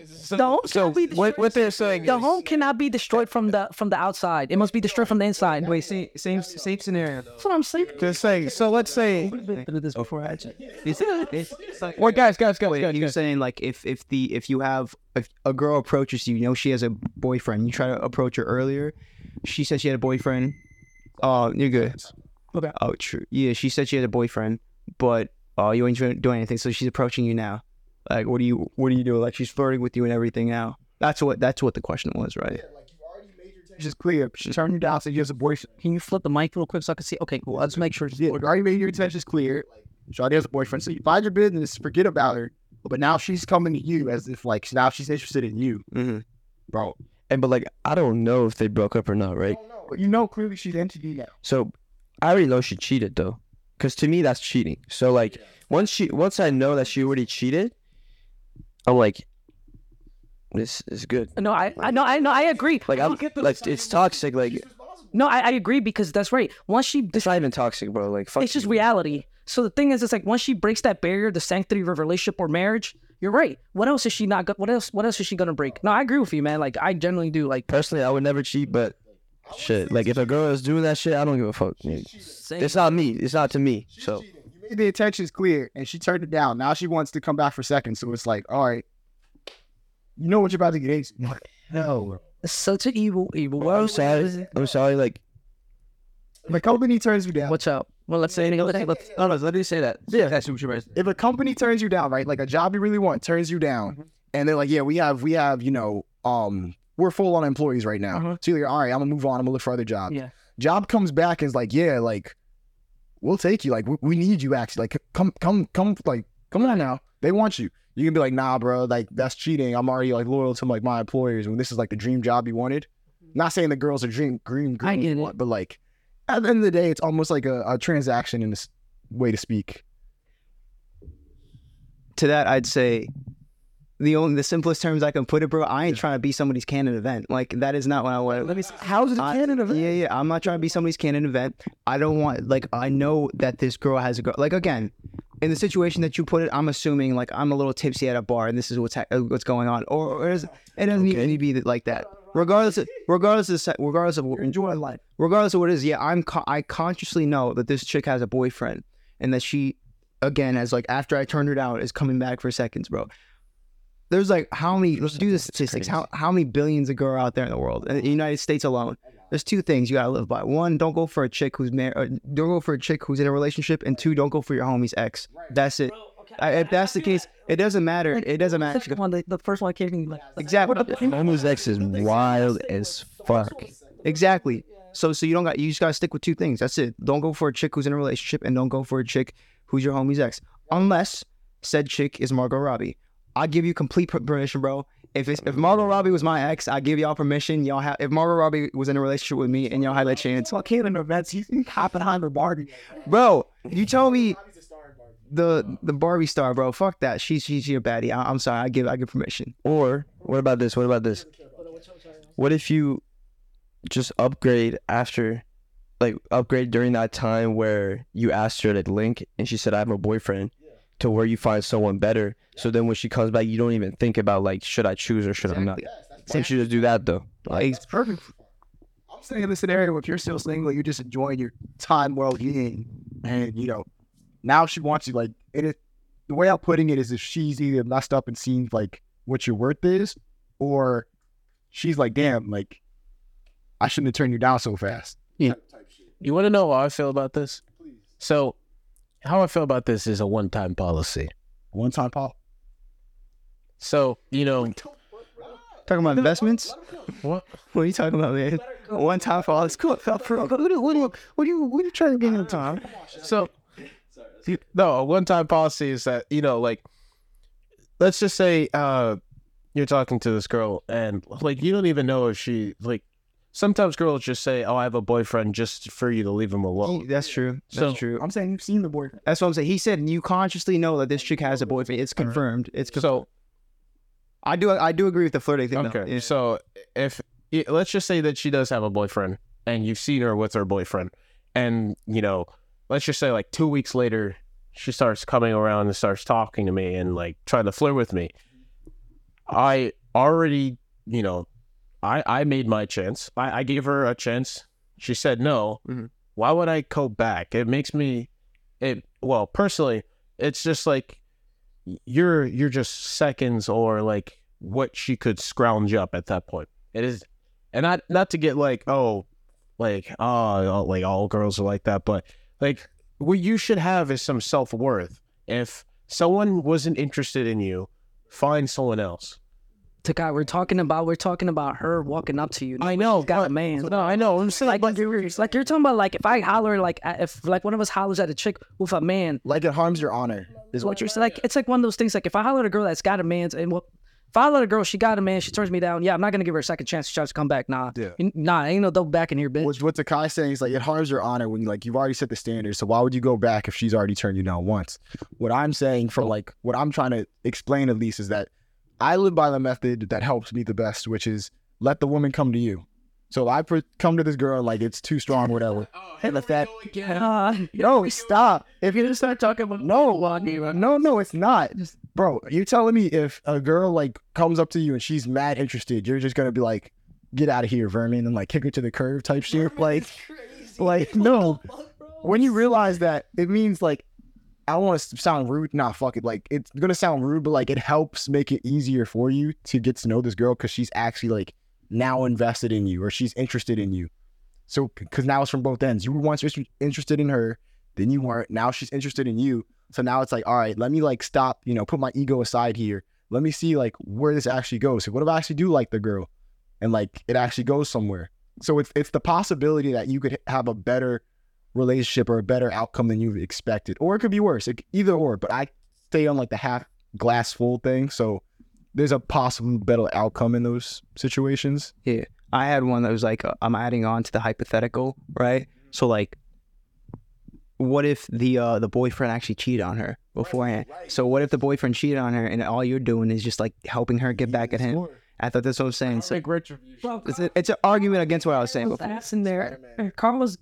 So, The home so cannot be what, what destroyed. they're saying The is, home cannot be destroyed from the from the outside. It must be destroyed from the inside. Wait, same same same scenario. That's what I'm saying. they're saying. So let's say, Been through this oh. before, actually. It's, it's, it's like, well, guys, guys, guys, wait, guys, you're saying like if if the if you have if a girl approaches you, you know she has a boyfriend. You try to approach her earlier. She said she had a boyfriend. Oh, you're good. Okay. Oh, true. Yeah, she said she had a boyfriend, but oh, you ain't doing doing anything. So she's approaching you now. Like, what do you what are you doing? Like, she's flirting with you and everything now. That's what that's what the question was, right? like you already made your She's clear. She turned you down, said you have a boyfriend. Can you flip the mic real quick so I can see? Okay, cool. Let's make sure. Yeah, like, already made your intentions clear. Shawty has a boyfriend, so you mind your business, forget about her. But now she's coming to you as if like now she's interested in you, Mm-hmm. bro. And but like I don't know if they broke up or not, right? But you know clearly she's into you now. So I already know she cheated though, because to me that's cheating. So like once she once I know that she already cheated, I'm like, this is good. No, I, I no, I no, I agree. Like I'm like it's toxic. Like No, I, I agree because that's right. Once she, it's not even toxic, bro. Like fuck. it's just you. reality. So the thing is, it's like once she breaks that barrier, the sanctity of a relationship or marriage. You're right. What else is she not? Go- what else? What else is she gonna break? No, I agree with you, man. Like I generally do. Like Personally, I would never cheat, but shit. Like if a girl is doing that shit, I don't give a fuck. It's not me. It's not to me. So You made the intentions clear, and she turned it down. Now she wants to come back for seconds. So it's like, all right, you know what you're about to get into. No, It's such an evil, evil world. I'm sorry. I'm sorry. Like if a company turns you down, What's up? Well, let's say let's, let's, No, no, let me say that. Yeah. that's what you're if a company turns you down, right, like a job you really want turns you down, Mm-hmm. and they're like, yeah, we have, we have, you know, um, we're full on employees right now. Uh-huh. So you're like, all right, I'm gonna move on. I'm gonna look for other jobs. Yeah. Job comes back and is like, yeah, like, we'll take you. Like, we, we need you. Actually, like, come, come, come, like, come on now. They want you. You can be like, nah, bro, like that's cheating. I'm already like loyal to like my employers when this is like the dream job you wanted. Not saying the girls are dream green, green I get it. want, but like at the end of the day, it's almost like a, a transaction in this way to speak. to that, I'd say the only the simplest terms I can put it, bro. I ain't trying to be somebody's canon event. Like that is not what I want. let me. see. How's it a canon event? Yeah, yeah. I'm not trying to be somebody's canon event. I don't want like I know that this girl has a girl. Like again, in the situation that you put it, I'm assuming like I'm a little tipsy at a bar and this is what's ha- uh, what's going on, or, or is, it doesn't even need to be like that. Regardless, of, regardless of regardless of enjoy life. Regardless of what it is, yeah, I'm co- I consciously know that this chick has a boyfriend and that she, again, as like after I turned her down, is coming back for seconds, bro there's like how many let's do the statistics. How, how many billions of girls out there in the world? In the united states alone. There's two things you gotta live by. One don't go for a chick who's married uh, don't go for a chick who's in a relationship and two don't go for your homie's ex. That's it. I, if that's the case it doesn't matter. it doesn't matter. Second one, the, the first one came in like exactly. Momo's ex is wild as fuck. exactly. so so you don't got you just gotta stick with two things. That's it. Don't go for a chick who's in a relationship and don't go for a chick who's your homie's ex. Unless said chick is margot robbie i give you complete permission bro if it's, if Margot Robbie was my ex, I give y'all permission. Y'all have if Margot Robbie was in a relationship with me and y'all had that chance, Well, canon events, he's Oppenheimer, Barbie. bro. You told me the the Barbie star, bro. Fuck that. She's she's your baddie. I, I'm sorry. I give I give permission. Or what about this? What about this? What if you just upgrade after, like upgrade during that time where you asked her to link and she said I have a boyfriend, to where you find someone better. So then when she comes back, you don't even think about like should I choose or should I not. Since you just do that though. Like It's perfect. I'm saying in the scenario if you're still single, you're just enjoying your time well being, and you know, now she wants you. Like, it is the way I'm putting it is if she's either messed up and seen like what your worth is, or she's like, damn, like I shouldn't have turned you down so fast. You want to know how I feel about this? So, how I feel about this is a one-time policy. One time, Paul. So, you know, Talking about investments. what? What are you talking about, man? One time for all this cool. What are you what are you what are you, what trying to get into, time? So, no, a one-time policy is that you know, like, let's just say uh, you're talking to this girl, and like, you don't even know if she like. Sometimes girls just say, "Oh, I have a boyfriend," just for you to leave him alone. That's true. That's So- true. I'm saying you've seen the boyfriend. That's what I'm saying. He said you consciously know that this chick has a boyfriend. It's confirmed. It's confirmed. So, I do I do agree with the flirting thing. Okay, Yeah. so if y- let's just say that she does have a boyfriend, and you've seen her with her boyfriend, and you know, let's just say like two weeks later, she starts coming around and starts talking to me and like trying to flirt with me. I already, you know, I I made my chance. I, I gave her a chance. She said no. Mhm. Why would I go back? It makes me, it well personally, it's just like you're you're just seconds or like what she could scrounge up at that point. It is, and not not to get like oh, like oh like all girls are like that, but like what you should have is some self worth. If someone wasn't interested in you, find someone else. To God, we're talking about we're talking about her walking up to you. I know, She's got a man. No, I know. I'm saying, Like, like you're like you're talking about like if I holler like if like one of us hollers at a chick with a man, Like it harms your honor, is what you're saying. Like it's like one of those things. Like if I holler at a girl that's got a man, and well, if I holler at a girl, she got a man, she turns me down. Yeah, I'm not gonna give her a second chance. She tries to come back. Nah, Yeah. nah, ain't no double back in here, bitch. What, what Takai saying is like it harms your honor when you like you've already set the standard. So why would you go back if she's already turned you down once? What I'm saying for like what I'm trying to explain at least is that I live by the method that helps me the best, which is let the woman come to you. So I pr- come to this girl like it's too strong, whatever. Hey, let that Uh, no stop. If you just start talking about no, no, no, it's not. Just bro, you're telling me if a girl like comes up to you and she's mad interested, you're just gonna be like, get out of here, vermin, and like kick her to the curb type shit. Like, like no. When you realize that, it means like I don't want to sound rude. Nah, fuck it. Like it's gonna sound rude, but like it helps make it easier for you to get to know this girl because she's actually like now invested in you or she's interested in you. So because now it's from both ends. You were once interested in her, then you weren't. Now she's interested in you. So now it's like, all right, let me like stop. You know, put my ego aside here. Let me see like where this actually goes. So what if I actually do like the girl, and like it actually goes somewhere? So it's it's the possibility that you could have a better relationship or a better outcome than you expected, or it could be worse. It, either or. But I stay on like the half glass full thing. So there's a possible better outcome in those situations. Yeah, I had one that was like, uh, I'm adding on to the hypothetical, right? So like, what if the uh, the boyfriend actually cheated on her beforehand? So what if the boyfriend cheated on her and all you're doing is just like helping her get back at him? I thought that's what I was saying. So bro, it's, a, it's an argument against what I was saying Carlos before. ass in there. Carlos,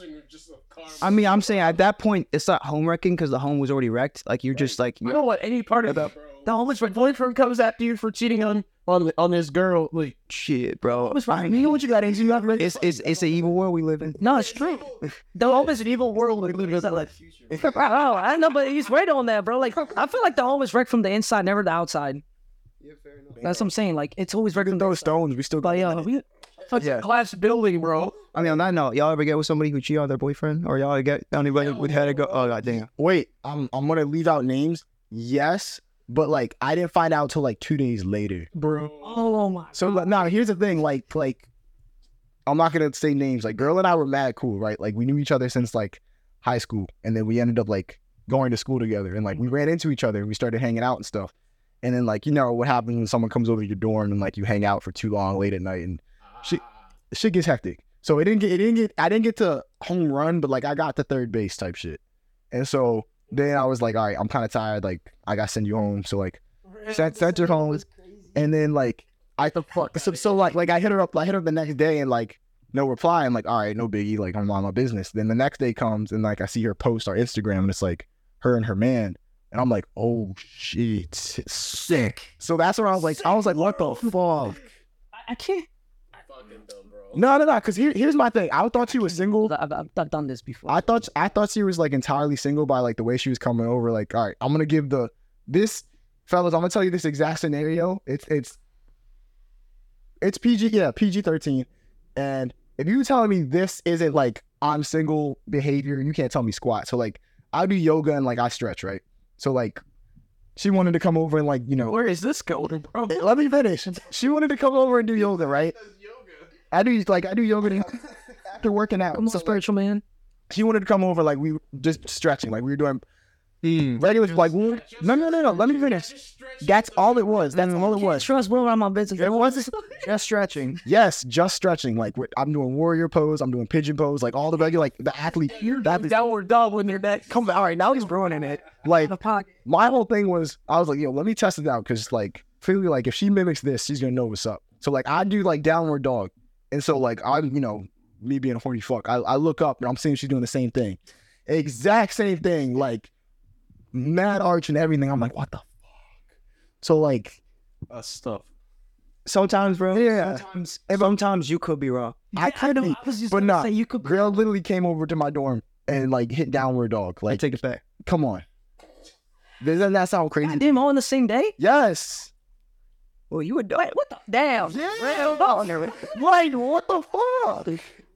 it's a, it's a boxing just a car. I mean, I'm saying at that point, it's not home wrecking because the home was already wrecked. Like you're just like, I don't want any part of that. The homeless boyfriend comes after you for cheating on on on this girl. Like, shit, bro. was fine. you know what you got into? You have It's it's it's an evil world we live in. no, it's true. the home is an evil world. Like, literally, that like, Oh, I know, but he's right on that, bro. Like, I feel like the home is wrecked from the inside, never the outside. That's what I'm saying. Like, it's always We wrecked can from the throw inside. stones. We still But yeah, we, fuck Yeah. glass building, bro. I mean, on that note, y'all ever get with somebody who cheated on their boyfriend, or y'all get anybody with had to go? Oh god damn. Wait, I'm I'm gonna leave out names. Yes, but like I didn't find out till like two days later. Bro. oh my. So like, now here's the thing. Like like I'm not gonna say names. Like girl and I were mad cool, right? Like we knew each other since like high school, and then we ended up like going to school together, and like we ran into each other, and we started hanging out and stuff. And then like you know what happens when someone comes over to your dorm and like you hang out for too long late at night, and shit shit gets hectic. So it didn't get it didn't get I didn't get to home run, but like I got to third base type shit. And so then I was like, all right, I'm kind of tired. Like I got to send you home. So like sent sent her home, and then like I the fuck. So, so like like I hit her up. I hit her up the next day and like no reply. I'm like, all right, no biggie. Like I'm on my business. Then the next day comes and like I see her post our Instagram and it's like her and her man. And I'm like, oh shit, sick. So that's where I was like, I was like, what the fuck? I can't. No, no, no. Because here, here's my thing. I thought she was single. I've, I've, I've done this before. I thought I thought she was like entirely single by like the way she was coming over. Like, all right, I'm gonna give the this fellas. I'm gonna tell you this exact scenario. It's it's it's PG, yeah, PG 13. And if you telling me this isn't like I'm single behavior, you can't tell me squat. So like I do yoga and like I stretch, right? So like she wanted to come over and like you know Where is this going, bro? let me finish. She wanted to come over and do yoga, right? I do like I do yoga after working out. I'm a So, like, spiritual man. she wanted to come over like we were just stretching, like we were doing hmm. regular like we no no no no. Let me finish. That's all it was. That's all it was. Trust Will around my business. It was just stretching. Yes, just stretching. Like I'm doing warrior pose. I'm doing pigeon pose. Like all the regular like the athlete. That is, Downward dog when they're that. come all right. Now he's ruining it. Like my whole thing was I was like, yo, let me test it out because like clearly like if she mimics this, she's gonna know what's up. So like I do like downward dog, and so like I'm you know me being a horny fuck, I, I look up and I'm seeing she's doing the same thing, exact same thing, like mad arch and everything. I'm like, what the fuck? So like Uh, stuff. Sometimes, bro. Yeah. Sometimes, sometimes you could be wrong. I could be, I was just but gonna nah. say you could. Girl literally came over to my dorm and like hit downward dog. I Like, take it back. come on. Doesn't that sound crazy? God damn, all on the same day? Yes. Well, you would. Wait, what the damn? Like, what the fuck?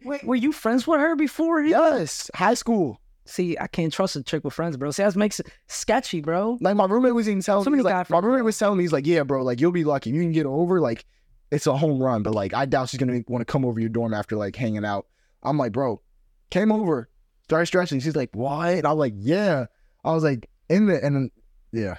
Wait, were you friends with her before? Yes, high school. see, I can't trust a chick with friends, bro. See, that makes it sketchy, bro. Like my roommate was even telling So me, many like, my roommate was telling me, he's like, yeah, bro, like you'll be lucky. You can get over, like it's a home run, but like I doubt she's gonna want to come over your dorm after like hanging out. I'm like, bro, came over, started stretching. She's like, what? And I'm like, yeah. I was like, in the and then, yeah.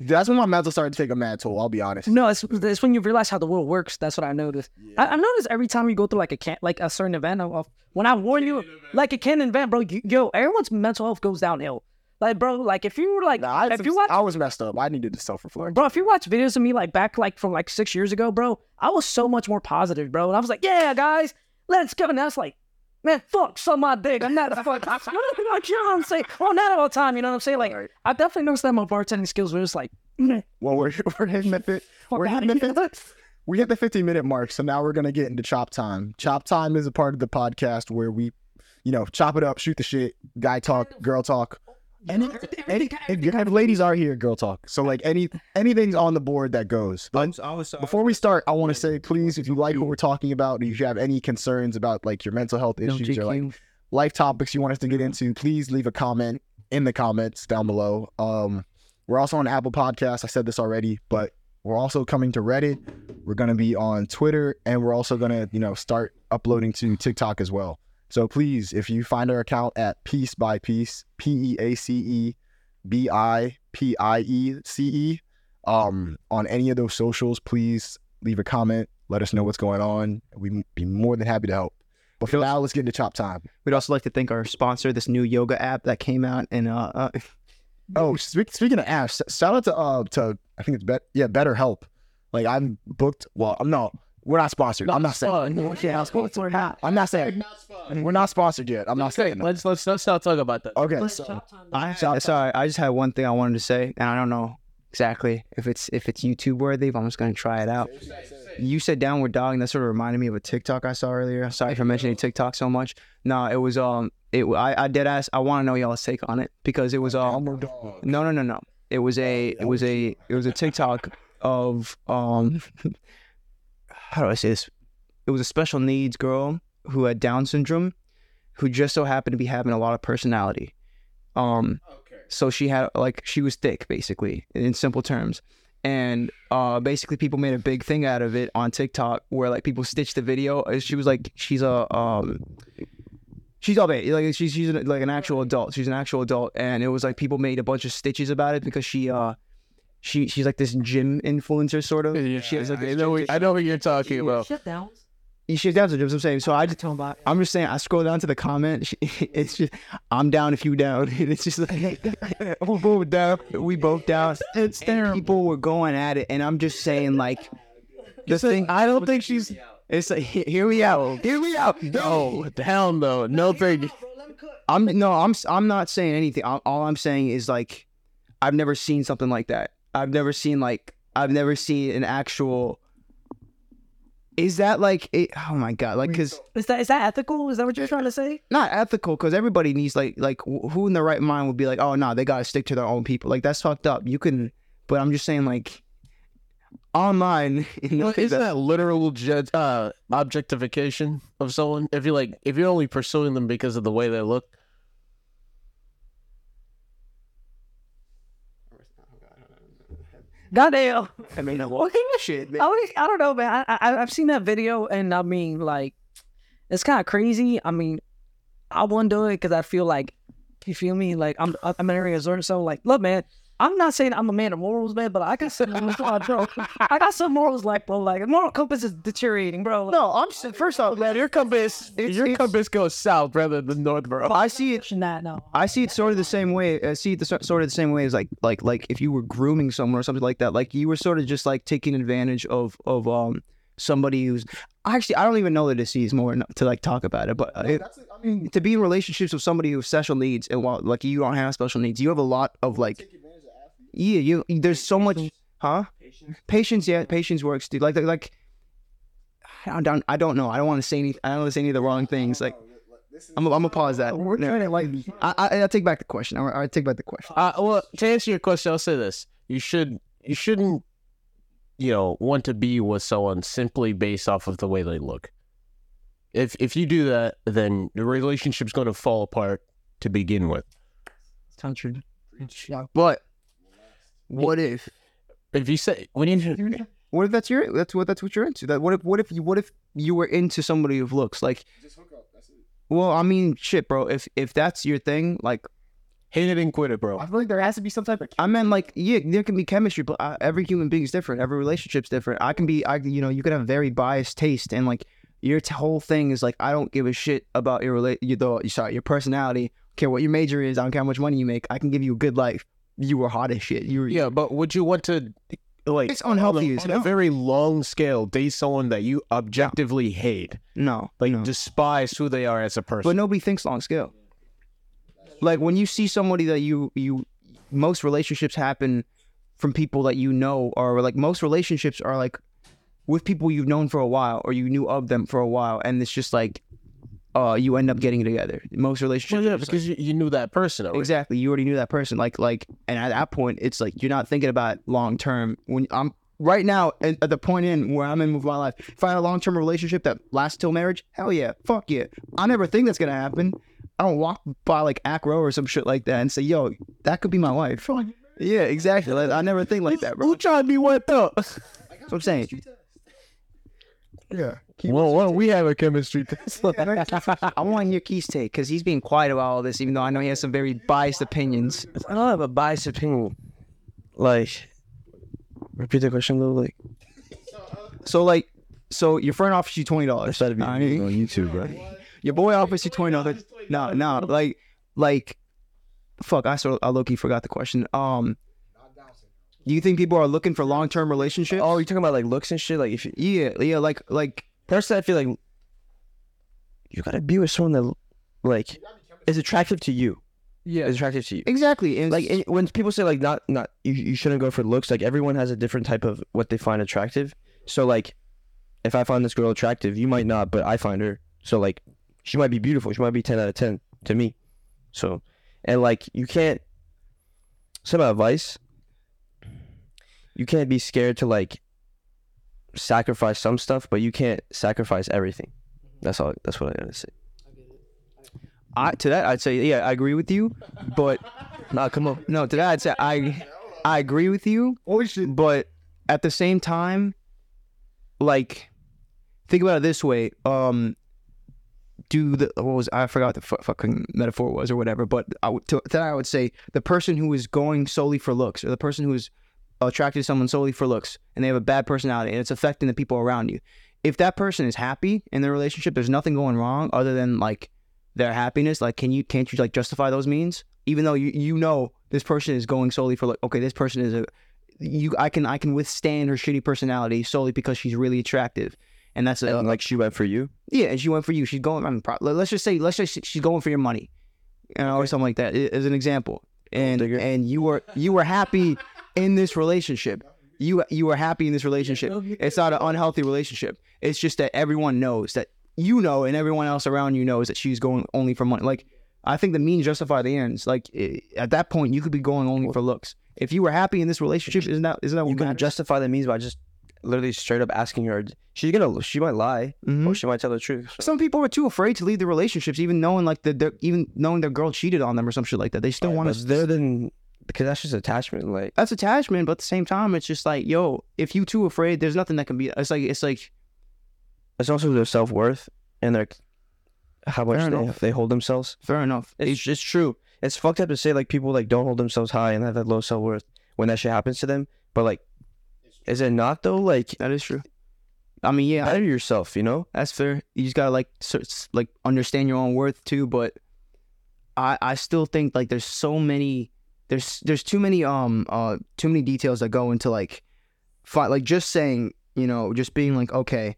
That's when my mental started to take a mad toll. I'll be honest. No, it's, it's when you realize how the world works. That's what I noticed. I, I noticed every time you go through like a can like a certain event. Of, of- uh, when I warn you, like a can event, bro. You, yo, everyone's mental health goes downhill. Like, bro, like if you were like, Nah, I, if you watch, I was messed up. I needed to self reflect. bro, if you watch videos of me like back like from like six years ago, bro, I was so much more positive, bro. And I was like, yeah, guys, let's go. And that's like, man, fuck, suck my dick. I'm not a fuck. like, you know what I'm saying? Well, not all the time. You know what I'm saying? Like, I definitely noticed that my bartending skills were just like, Well, we're we're hitting the fit. We're hitting the fif- we hit the 15 minute mark, so now we're gonna get into chop time. Chop time is a part of the podcast where we, you know, chop it up, shoot the shit, guy talk, girl talk. Any, any, if you have ladies are here, girl talk. So like any anything's on the board that goes. But I was before we start, I want to say, please, if you like what we're talking about, if you have any concerns about like your mental health No issues or like life topics you want us to get into, please leave a comment in the comments down below. Um, we're also on Apple Podcasts. I said this already, but we're also coming to Reddit. We're gonna be on Twitter, and we're also gonna, you know, start uploading to TikTok as well. So please, if you find our account at Peace Bi Piece, P E A C E B I P I E C E, um, on any of those socials, please leave a comment. Let us know what's going on. We'd be more than happy to help. But for now, let's get into chop time. We'd also like to thank our sponsor, this new yoga app that came out, and uh, uh Oh, speak, speaking of apps, shout out to uh to I think it's bet yeah BetterHelp. Like I'm booked. Well, I'm not. We're not sponsored. I'm not saying. yeah, we're not. I'm not saying. We're not sponsored yet. I'm not Okay, saying. that. let's let's let's not talk about that. Okay, so I Shout- sorry, I just had one thing I wanted to say, and I don't know exactly if it's if it's YouTube worthy, but I'm just gonna try it out. You said downward dog, and that sort of reminded me of a TikTok I saw earlier. Sorry for mentioning TikTok so much. No, it was um, it I I did ask. I want to know y'all's take on it because it was um, Downward dog. no no no no. It was a it was a it was a TikTok of um, how do I say this? It was a special needs girl who had Down syndrome, who just so happened to be having a lot of personality. Um, so she had like she was thick basically in simple terms. And uh basically people made a big thing out of it on tiktok where like people stitched the video. Uh, she was like she's a um she's all age like she's she's like an actual adult. She's an actual adult. And it was like people made a bunch of stitches about it because she uh she she's like this gym influencer sort of Yeah, she has like I know what, I know what you're talking about. Shut down. she's down to gyms i'm saying so i just Talking about I'm just saying, I scroll down to the comment. she- It's just, I'm down if you down. And it's just like, we're both down. We both down. It's People were going at it. And I'm just saying, like, the thing, I don't think she's, it's like, he- hear me out. Hear me out. No, hell no, no thing. I'm, no, I'm, I'm not saying anything. All, all I'm saying is, like, I've never seen something like that. I've never seen, like, I've never seen an actual, is that like, it, oh my God, like, cause, is that is that ethical? Is that what you're trying to say? not ethical because everybody needs like like who in the right mind would be like oh no they gotta stick to their own people like that's fucked up you can but i'm just saying like online you know, Well, isn't that literal judge, uh, objectification of someone? If you like, if you're only pursuing them because of the way they look, Goddamn. i mean what shit man. Oh, I, mean, I don't know, man. I, I I've seen that video, and I mean, like, it's kind of crazy. I mean, I won't do it because I feel like, you feel me? Like I'm I'm an area resort, so like, look, man. I'm not saying I'm a man of morals, man, but I got some morals, bro. I got some morals, like, bro, like a moral compass is deteriorating, bro. no, I'm s- first off, man, your compass, your it's- compass goes south rather than north, bro. i see it Nah, no. I see it sort of the same way. I see it the, sort of the same way as like like like if you were grooming someone or something like that. Like you were sort of just like taking advantage of of um somebody who's actually I don't even know the disease more to like talk about it. But uh, it, I mean, to be in relationships with somebody who has special needs and while like you don't have special needs, you have a lot of like yeah you there's so much huh patience yeah patience works dude like like, like I don't I don't know I don't want to say any I don't want to say any of the wrong things like. I'm, I'm gonna pause that. we're trying to like. I, I, I take back the question. I, I take back the question. Uh, well, to answer your question, I'll say this: you should, you shouldn't, you know, want to be with someone simply based off of the way they look. If if you do that, then the relationship's going to fall apart to begin with. Sounds true. But what if If you say when you what if that's your that's what that's what you're into? That what if what if you what if you were into somebody who looks like Well, I mean, shit, bro. If if that's your thing, like hit it and quit it, bro. I feel like there has to be some type of. I meant like yeah, there can be chemistry, but uh, every human being is different. Every relationship's different. I can be, I you know, you can have very biased taste, and like your t- whole thing is like I don't give a shit about your relate, you though, sorry, your personality. Care what your major is. I don't care how much money you make. I can give you a good life. You were hot as shit. You were Yeah, but would you want to like It's unhealthy on, a, on a very long scale date someone that you objectively hate, no, like no. despise who they are as a person? But nobody thinks long scale. Like when you see somebody that you you most relationships happen from people that you know or like most relationships are like with people you've known for a while or you knew of them for a while and it's just like uh you end up getting together. Most relationships Well, yeah, are just because you, you knew that person. already. exactly you already knew that person like like and at that point it's like you're not thinking about long term when I'm right now at at the point in where I'm in with my life. find a long term relationship that lasts till marriage, hell yeah, fuck yeah. I never think that's gonna happen. I don't walk by like Acro or some shit like that and say, yo, that could be my wife. Yeah, exactly. Like, I never think like that, bro. Who tried to be wet up? That's what I'm saying. Yeah. Well, well, we have a chemistry test. I want to hear Keith's take because he's being quiet about all this, even though I know he has some very biased opinions. I don't have a biased opinion. Like, repeat the question, though. Like, So like, so your friend offers you twenty dollars. try to be on YouTube, bro. Your boy offers you twenty dollars. No, no, like, like, fuck. I sort of, I low key forgot the question. Um, do you think people are looking for long term relationships? Oh, you're talking about like looks and shit. Like, if you, yeah, yeah, like, like, personally, I feel like you gotta be with someone that like is attractive to you. Yeah. Is attractive to you. exactly. And Like and when people say like not not you, you shouldn't go for looks. Like everyone has a different type of what they find attractive. So like, if I find this girl attractive, you might not, but I find her. So like, she might be beautiful. She might be ten out of ten to me. So, and like you can't. Some advice. You can't be scared to like sacrifice some stuff, but you can't sacrifice everything. That's all. That's what I gotta say. I to that I'd say yeah, I agree with you, but Nah, come on. no, to that I'd say I, I agree with you, but at the same time, like, think about it this way. Um, do the what was I forgot what the fu- fucking metaphor was or whatever, but I would, to that I would say the person who is going solely for looks or the person who is attracted to someone solely for looks and they have a bad personality and it's affecting the people around you. If that person is happy in their relationship, there's nothing going wrong other than like their happiness. Like, can you can't you like justify those means? Even though you you know this person is going solely for like okay, this person is a you I can I can withstand her shitty personality solely because she's really attractive, and that's a, like she went for you. yeah, and she went for you. She's going. I mean, pro- let's just say, let's just say she's going for your money, you know, or something like that, as an example. And and you were you were happy in this relationship. You you were happy in this relationship. It's not an unhealthy relationship. It's just that everyone knows that you know, and everyone else around you knows that she's going only for money. Like I think the means justify the ends. Like at that point, you could be going only for looks. If you were happy in this relationship, isn't that isn't that what You can matters? justify the means by just literally straight up asking her. She's gonna. She might lie, Mhm. or she might tell the truth. So- Some people are too afraid to leave the relationships, even knowing like that they're even knowing their girl cheated on them or some shit like that. They still want But to. there than because that's just attachment. Like That's attachment, but at the same time, it's just like, yo, if you too afraid, there's nothing that can be. It's like it's like it's also their self worth and their how much they, they hold themselves. fair enough. It's it's true. It's fucked up to say like people like don't hold themselves high and have that low self worth when that shit happens to them. But like, is it not though? Like, That is true. I mean, yeah, better yourself. You know. that's fair. You just gotta like like understand your own worth too. But I I still think like there's so many there's there's too many um uh too many details that go into like fi- like just saying you know just being like okay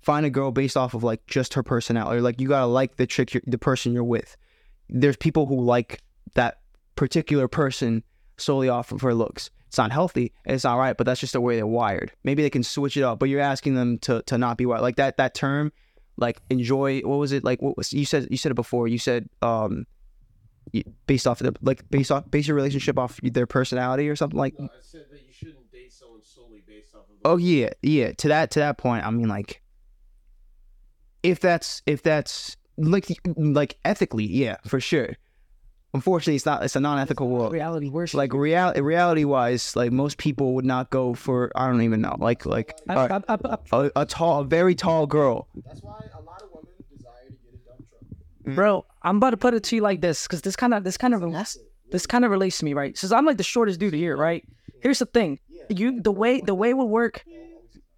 find a girl based off of like just her personality like you gotta like the you're, the person you're with. There's people who like that particular person solely off of her looks. It's not healthy. It's not right, but that's just the way they're wired. Maybe they can switch it up, but you're asking them to to not be wired. Like that that term, like enjoy. What was it? Like what was you said? You said it before. You said um, based off of the like based off base your relationship off their personality or something like. I said that you shouldn't date someone solely based off of. Oh yeah, yeah. To that to that point, I mean like, if that's if that's like like ethically, yeah, for sure. unfortunately, it's not. It's a non-ethical world. reality worse. Like reality, reality wise, like most people would not go for. I don't even know. Like like I, uh, I, I, I, a, a tall, a very tall girl. That's why a lot of women desire to get a dump truck. bro, I'm about to put it to you like this because this kind of this kind of this kind of relates to me, right? Since I'm like the shortest dude here, right? Here's the thing, you the way the way it would work.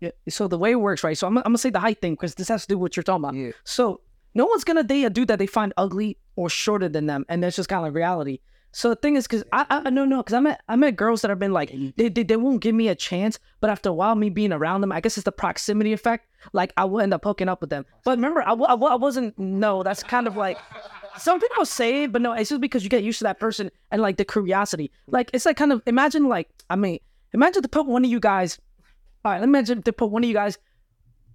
Yeah, so the way it works, right? So I'm, I'm gonna say the height thing because this has to do with what you're talking about. Yeah. So no one's gonna date a dude that they find ugly or shorter than them, and that's just kind of like reality. So the thing is, because I, I no no, because I met I met girls that have been like mm-hmm. they, they they won't give me a chance, but after a while, me being around them, I guess it's the proximity effect. Like I will end up hooking up with them. But remember, I, I, I wasn't. No, that's kind of like some people say, it, but no, it's just because you get used to that person and like the curiosity. Like it's like kind of imagine like I mean, imagine to put one of you guys. All right, let me imagine to put one of you guys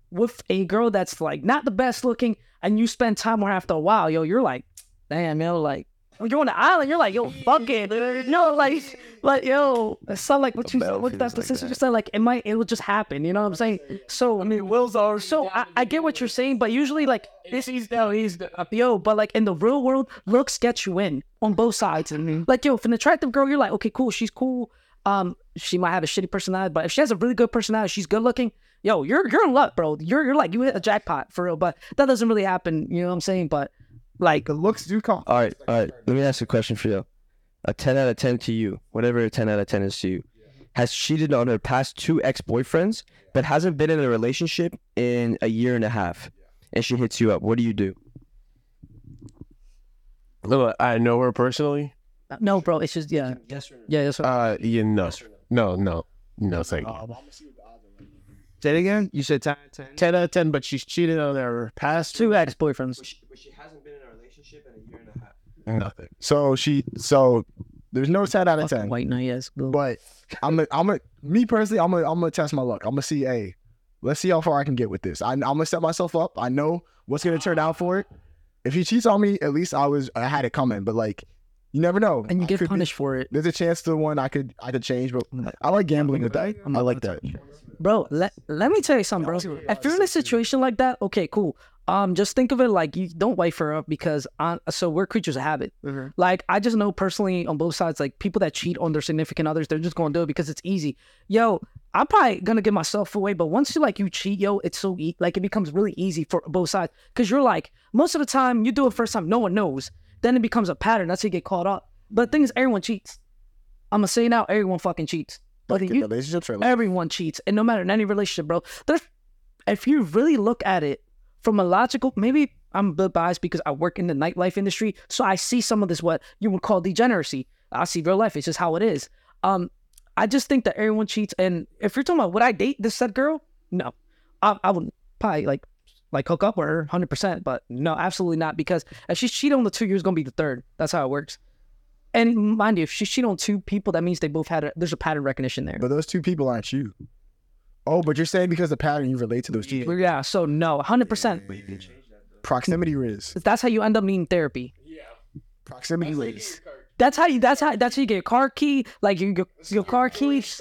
with a girl that's like not the best looking, and you spend time with her after a while, yo, you're like, damn, yo, like you're on the island, you're like, yo, fuck it, no, like, like, yo, it's not like what you said. what that's the sister just said, like it might, it will just happen, you know what I'm saying? So I mean, wills are so I, I get what you're saying, but usually like this he's down, he's the yo, but like in the real world, looks get you in on both sides, like yo, if an attractive girl, you're like, okay, cool, she's cool. Um, she might have a shitty personality, but if she has a really good personality, she's good looking. Yo, you're you're in luck, bro. You're you're like you hit a jackpot for real. But that doesn't really happen. You know what I'm saying? But like, The looks do count. All right, all right. Let me ask a question for you. A 10 out of 10 to you, whatever a 10 out of 10 is to you, has cheated on her past two ex boyfriends, but hasn't been in a relationship in a year and a half, and she hits you up. What do you do? Look, I know her personally. no, bro. It's just yeah, Yes or no? yeah. That's what, Uh, you know, no, no, no, thank you. Say it again. You said 10 out of 10. Ten out of ten, but she's cheated on her past two ex boyfriends. she, but she hasn't been in a relationship in a year and a half. Mm. Nothing. So she, so there's no 10 out of 10. White knight, yes. Blue. But I'm a, I'm a, me personally, I'm gonna, I'm gonna test my luck. I'm gonna see, hey, let's see how far I can get with this. I, I'm gonna set myself up. I know what's gonna turn out for it. If he cheats on me, at least I was, I had it coming. But like, you never know. and you I get could be- punished for it, there's a chance to one I could, I could change. But I like gambling with that. I like that. Bro. Let let me tell you something, bro. If you're in a situation like that, okay, cool. Um, just think of it like you don't wife her up because on so we're creatures of habit. Like I just know personally on both sides, like people that cheat on their significant others, they're just gonna do it because it's easy. Yo, I'm probably gonna give myself away, but once you like you cheat, yo, it's so e- like it becomes really easy for both sides because you're like most of the time you do it first time, no one knows. Then it becomes a pattern. That's how you get caught up. But the thing is, everyone cheats. I'm gonna say now, everyone fucking cheats. Like, you relationships are like, Everyone cheats, and no matter in any relationship, bro. There's, if you really look at it from a logical, maybe I'm a bit biased because I work in the nightlife industry, so I see some of this what you would call degeneracy. I see real life; it's just how it is. Um, I just think that everyone cheats, and if you're talking about would I date this said girl? No, I, I would probably like like hook up with her, hundred percent. But no, absolutely not, because if she's cheating on the two, you're gonna be the third. That's how it works. And mind you, if she's cheating on two people, that means they both had a, there's a pattern recognition there. but those two people aren't you. Oh, but you're saying because the pattern you relate to those two. Well, Yeah, so no, hundred percent. Proximity riz. That's how you end up needing therapy. Yeah. Proximity riz. That's how you. That's how. That's how you get a car key. Like you, your, your car keys,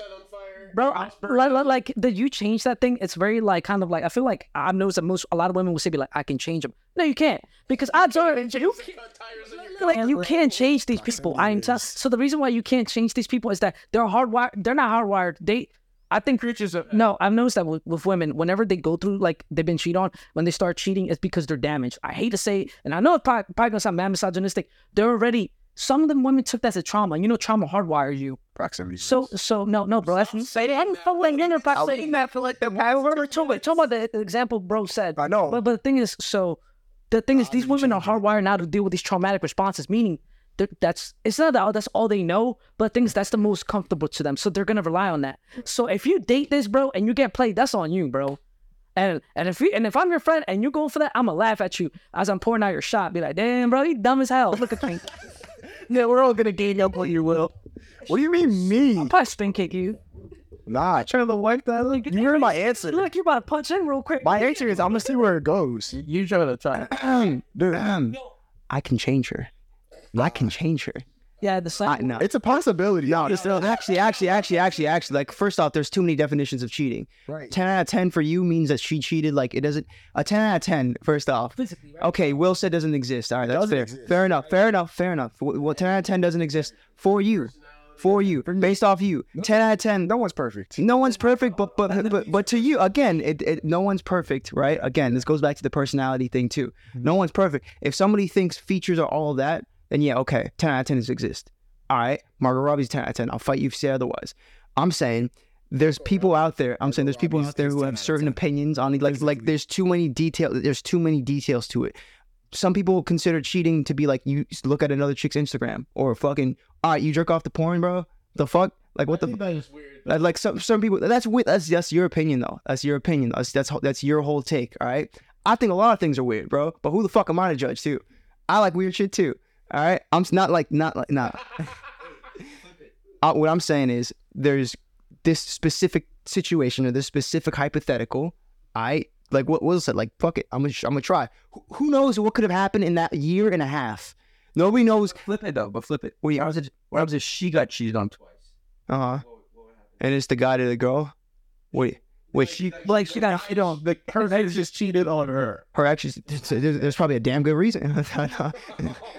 bro. I- Like, like, like, did you change that thing? It's very like kind of like I feel like I've noticed that most a lot of women will say be like I can change them. No, you can't because odds are you like you can't change these people. I am telling. So the reason why you can't change these people is that they're hardwired. They're not hardwired. They. I think creatures of no. I've noticed that with, with women, whenever they go through like they've been cheated on, when they start cheating, it's because they're damaged. I hate to say, it, and I know it's probably, probably gonna sound mad misogynistic. They're already some of them women took that as a trauma. You know, trauma hardwires you. Proximity. So, so no, no, bro. That's say that. I'm fucking in saying that for like the power. Talk about, talk about the the example bro said. I know. But but the thing is, so the thing is, these women are hardwired now to deal with these traumatic responses. Meaning, that's it's not that that's all they know, but things that's the most comfortable to them. So they're gonna rely on that. So if you date this bro and you get played, that's on you, bro. And and if you and if I'm your friend and you go for that, I'ma laugh at you as I'm pouring out your shot. Be like, damn, bro, you dumb as hell. Look at me. yeah, we're all gonna gain up on you, will. What do you mean me? I'll probably spin kick you. Nah, trying to wipe that. Look, you heard my answer. Look, you're about to punch in real quick. My answer is I'm gonna see where it goes. You trying to try? Dude, I can change her. I can change her. Yeah, the I, second. no. It's a possibility. No, just, no, actually, actually, actually, actually, actually, like first off, there's too many definitions of cheating. Right. Ten out of ten for you means that she cheated. Like it doesn't. A ten out of ten. First off, Physically, right? okay, Will said doesn't exist. All right, that's Doesn't fair. exist. Fair enough. Fair enough. Fair enough. Well, well, ten out of ten doesn't exist for you. For you, based off you. Ten out of ten. No one's perfect. No one's perfect, but but but but to you, again, it, it no one's perfect, right? Again, this goes back to the personality thing too. Mm-hmm. No one's perfect. If somebody thinks features are all that, then yeah, okay, ten out of ten does exist. All right, Margot Robbie's ten out of ten. I'll fight you if you say otherwise. I'm saying there's people out there. I'm saying there's people out there who have certain opinions on it. Like like there's too many details. There's too many details to it. Some people consider cheating to be like you look at another chick's Instagram or fucking all right, you jerk off the porn, bro. The fuck? Like what the? That is Like, like some some people that's weird. That's that's your opinion though. That's your opinion. That's that's that's your whole take. All right. I think a lot of things are weird, bro. But who the fuck am I to judge too? I like weird shit too. All right. I'm not like not like not. uh, what I'm saying is there's this specific situation or this specific hypothetical. I like what was it Like fuck it. I'm gonna I'm gonna try. Who, who knows what could have happened in that year and a half? Nobody knows. Flip it though, but flip it. Well, yeah. What happens if, what happens if she got cheated on twice? Uh huh. And it's the guy to the girl. Wait. Wait. She Like she got hit on. The her ex just cheated on her. her actually there's, there's probably a damn good reason. no, no,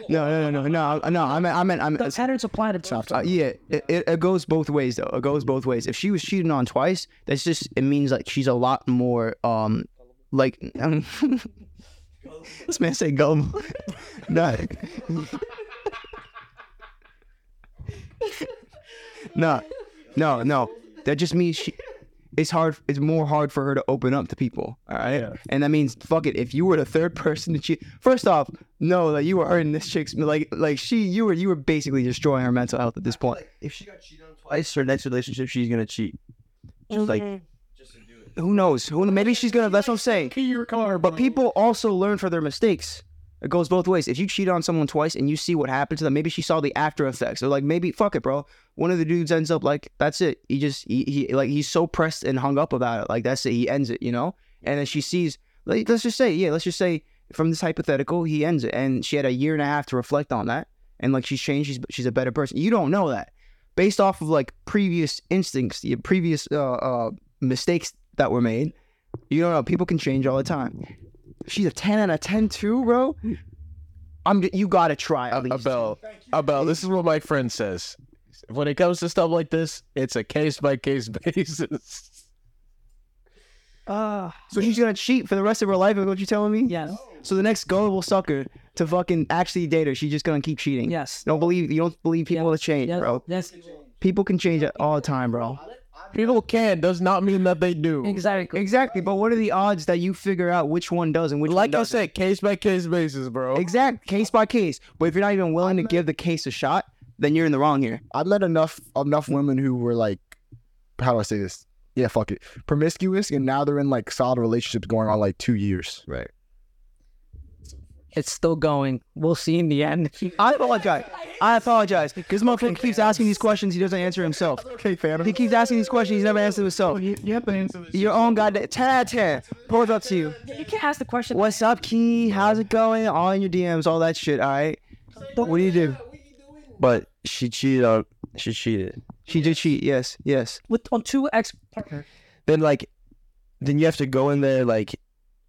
no, no, no, no. I mean, I mean, I The meant. patterns apply to both. Uh, yeah, it, it, goes both ways though. It goes both ways. If she was cheating on twice, that's just it means like she's a lot more um like this man say gullible. no. no, no, no. That just means she. It's hard. It's more hard for her to open up to people. All right, and that means fuck it. If you were the third person to cheat, first off, know that you were hurting this chick's like like she you were you were basically destroying her mental health at this point. If she got cheated on twice, her next relationship, she's gonna cheat. Just like mm-hmm. Who knows? Who maybe she's gonna. That's what I'm saying. Key your car, But people also learn from their mistakes. It goes both ways. If you cheat on someone twice and you see what happened to them, maybe she saw the after effects. Or like maybe fuck it, bro. One of the dudes ends up like that's it. He just he, he like he's so pressed and hung up about it. Like that's it. He ends it, you know. And then she sees. Like, let's just say, yeah, let's just say from this hypothetical, he ends it, and she had a year and a half to reflect on that, and like she's changed. She's she's a better person. You don't know that based off of like previous instincts, the previous uh, uh mistakes that were made. You don't know. People can change all the time. She's a ten out of ten too, bro. I'm. You gotta try at least. Abel, Abel, this is what my friend says. When it comes to stuff like this, it's a case by case basis. Uh, So she's gonna cheat for the rest of her life. Is what you're telling me? yes. So the next gullible sucker to fucking actually date her, she's just gonna keep cheating. Yes. Don't believe you don't believe people will change, Yes. bro. Yes. People can change it all the time, bro. People can does not mean that they do. Exactly. Exactly. But what are the odds that you figure out which one does and which Like one I doesn't? said, case by case basis, bro. Exact case by case. But if you're not even willing to give the case a shot, then you're in the wrong here. I met enough enough women who were like, how do I say this? Yeah, fuck it, promiscuous, and now they're in like solid relationships going on like two years. Right. It's still going. We'll see in the end. I apologize. I apologize. Because motherfucker keeps asking these questions, he doesn't answer himself. Okay, fan. He keeps asking these questions, he's never answered himself. Oh, you, you have to answer this. Your own goddamn 10 out of 10. Pulls up to you. You can't ask the question. What's up, Key? How's it going? All in your DMs, all that shit, all right? What do you do? But she cheated on. She cheated. She did cheat, yes, yes. with on two ex partner? Then like, then you have to go in there like.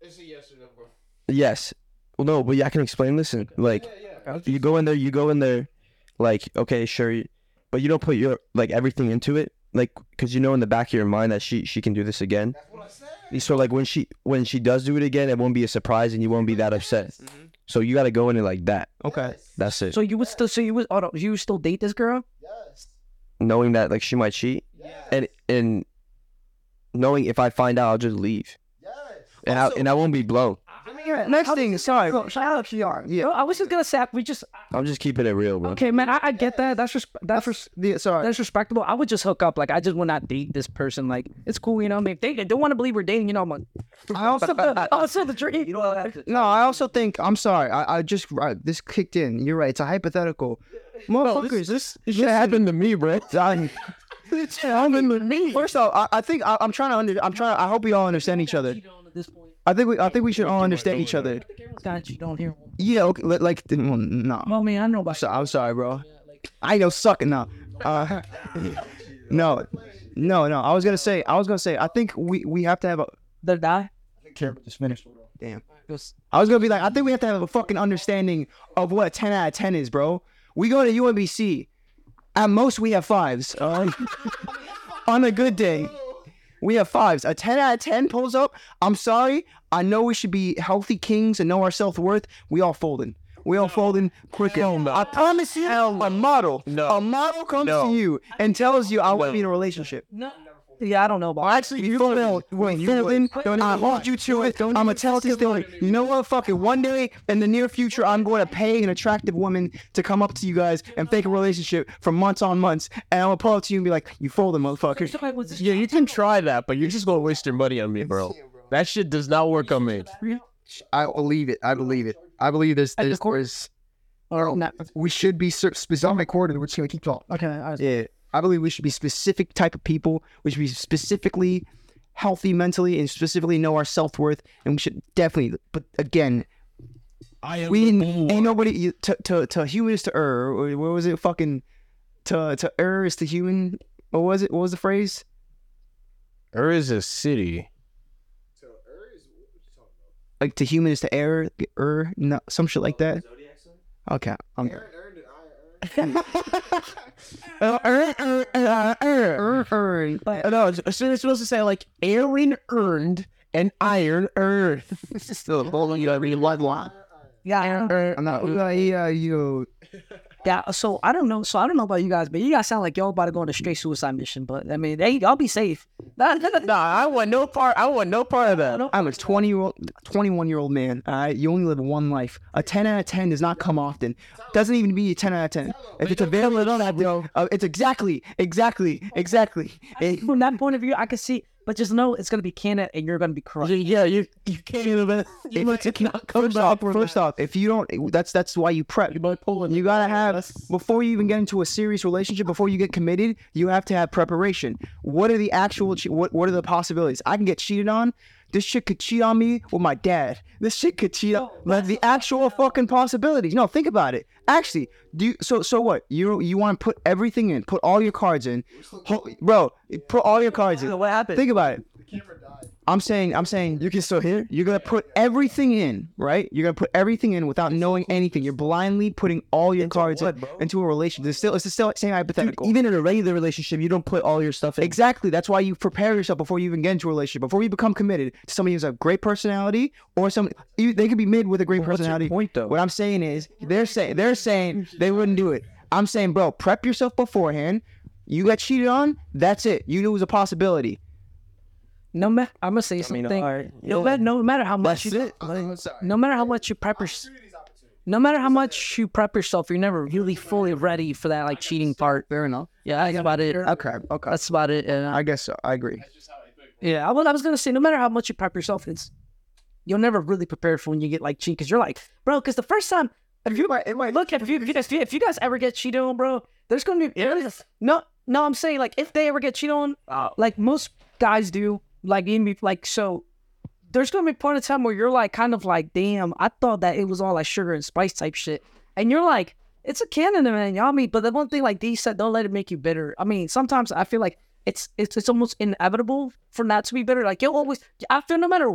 It's a yes or no, bro. Yes. Well, no, but yeah, I can explain. Listen, like, you go in there, you go in there, like, okay, sure, but you don't put your like everything into it, like, because you know in the back of your mind that she she can do this again. So like when she when she does do it again, it won't be a surprise and you won't be that upset. So you got to go in it like that. Okay. That's it. So you would still, so you would, oh no, you would still date this girl? Yes. knowing that like she might cheat, and and knowing if I find out, I'll just leave. And I and I won't be blown. Next thing, sorry. Bro, shout out to y'all. Yeah. No, I was just gonna say we just I'm just keeping it real, bro. okay, man. I, I get that. That's res- that's res- Yeah, sorry. that's respectable. I would just hook up. Like I just would not date this person. Like it's cool, you know. I mean, if they don't want to believe we're dating, you know, I'm like, I also, also the dream. You know, have no, I also think, I'm sorry. I, I just, I, this kicked in. You're right. It's a hypothetical. Motherfuckers, this, This shit happened to me, bro. I, It's happened to me. First off, I, I think I, I'm trying to under, I'm trying. I hope we all understand each other. At this point, I think we I think we should all understand each other. everyone's you don't hear. Yeah, okay, li- like well, no. Well, I mean, I know about. So, I'm sorry, bro. I know sucking now. Uh, no, no, no. I was gonna say. I was gonna say. I think we we have to have a. Did it die? Camera just finished. Damn. I was gonna be like, I think we have to have a fucking understanding of what a 10 out of 10 is, bro. We go to UMBC. At most, we have fives. all right? On a good day, we have fives. A 10 out of 10 pulls up. I'm sorry. I know we should be healthy kings and know our self worth. We all folding. We all folding quicker. I promise you, Hell, a model, no. a model comes to you and tells you I want to be in a relationship. No. Yeah, I don't know about. Actually, you feel when you folding, I hold you to it. I'm gonna tell this story. You know what? Fuck it. One day in the near future, I'm going to pay an attractive woman to come up to you guys and fake a relationship for months on months, and I'm gonna pull up to you and be like, "You folding, motherfucker." Yeah, you can try that, but you're just gonna waste your money on me, bro. That shit does not work on me. I believe it. I believe it. I believe there's At the there's, there's Or not. we should be cer- specific coordinated. We're just gonna keep talking. Okay. I was, Yeah, I believe we should be specific type of people. We should be specifically healthy mentally and specifically know our self worth, and we should definitely. But again, I am we ain't nobody to to to human is to err. Or What was it? Fucking to to err is to human. What was it? What was the phrase? Ur is a city. Like to human is to err, err, no, some shit like that. Okay, I'm. Uh, no, so it's supposed to say like Aaron earned and iron earned. Still holding you every line. yeah, I'm not. Uh, yeah, you. Yeah. So I don't know. So I don't know about you guys, but you guys sound like y'all about to go on a straight suicide mission. But I mean, hey, y'all be safe. Nah, I want no part. I want no part of that. I'm a 20 year old, 21 year old man. All right, you only live one life. A 10 out of 10 does not come often. Doesn't even be a 10 out of 10. If it's available, on that, bro. Uh, it's exactly, exactly, exactly. It- From that point of view, I can see. But just know it's gonna be canon, and you're gonna be correct. Yeah, you you can't even. You might not come First back. off, first that. off, if you don't, that's that's why you prep. you might pull it. You gotta have before you even get into a serious relationship, before you get committed, you have to have preparation. What are the actual? What What are the possibilities? I can get cheated on. This shit could cheat on me with my dad. This shit could cheat on oh, like the actual fucking possibilities. No, think about it. Actually, do you, so. So what? You you want to put everything in? Put all your cards in, Ho- bro. Put all your cards in. What happened? Think about it. I'm saying, I'm saying, you can still hear. You're gonna put everything in, right? You're gonna put everything in without knowing anything. You're blindly putting all your cards in, into a relationship. It's still, it's the still same hypothetical. Even in a regular relationship, you don't put all your stuff in. Exactly. That's why you prepare yourself before you even get into a relationship. Before you become committed to somebody who's a great personality or some, they could be mid with a great your personality. point, though? What I'm saying is, they're saying they're saying they wouldn't do it. I'm saying, bro, prep yourself beforehand. You got cheated on. That's it. You knew it was a possibility. No matter, I'm gonna say I something. mean, all right. no, matter, no matter how much That's you, it. no matter how much you prep your, no matter how much you prep yourself, you're never really fully ready for that like cheating part. Fair enough. Yeah, that's about it. Okay. Okay. That's about it. And, uh, I guess so. I agree. yeah, I was, I was gonna say, no matter how much you prep yourself, it's you'll never really prepare for when you get like cheated because you're like, bro, because the first time. If you might look, if you, if you guys if you guys ever get cheated on, bro, there's gonna be yeah. no, no. I'm saying like if they ever get cheated on, like most guys do, like in me, like so. There's gonna be a point in time where you're like kind of like, damn, I thought that it was all like sugar and spice type shit, and you're like, it's a canon, man, y'all. I mean, but the one thing like D said, don't let it make you bitter. I mean, sometimes I feel like it's it's it's almost inevitable for not to be bitter. Like you'll always, I feel no matter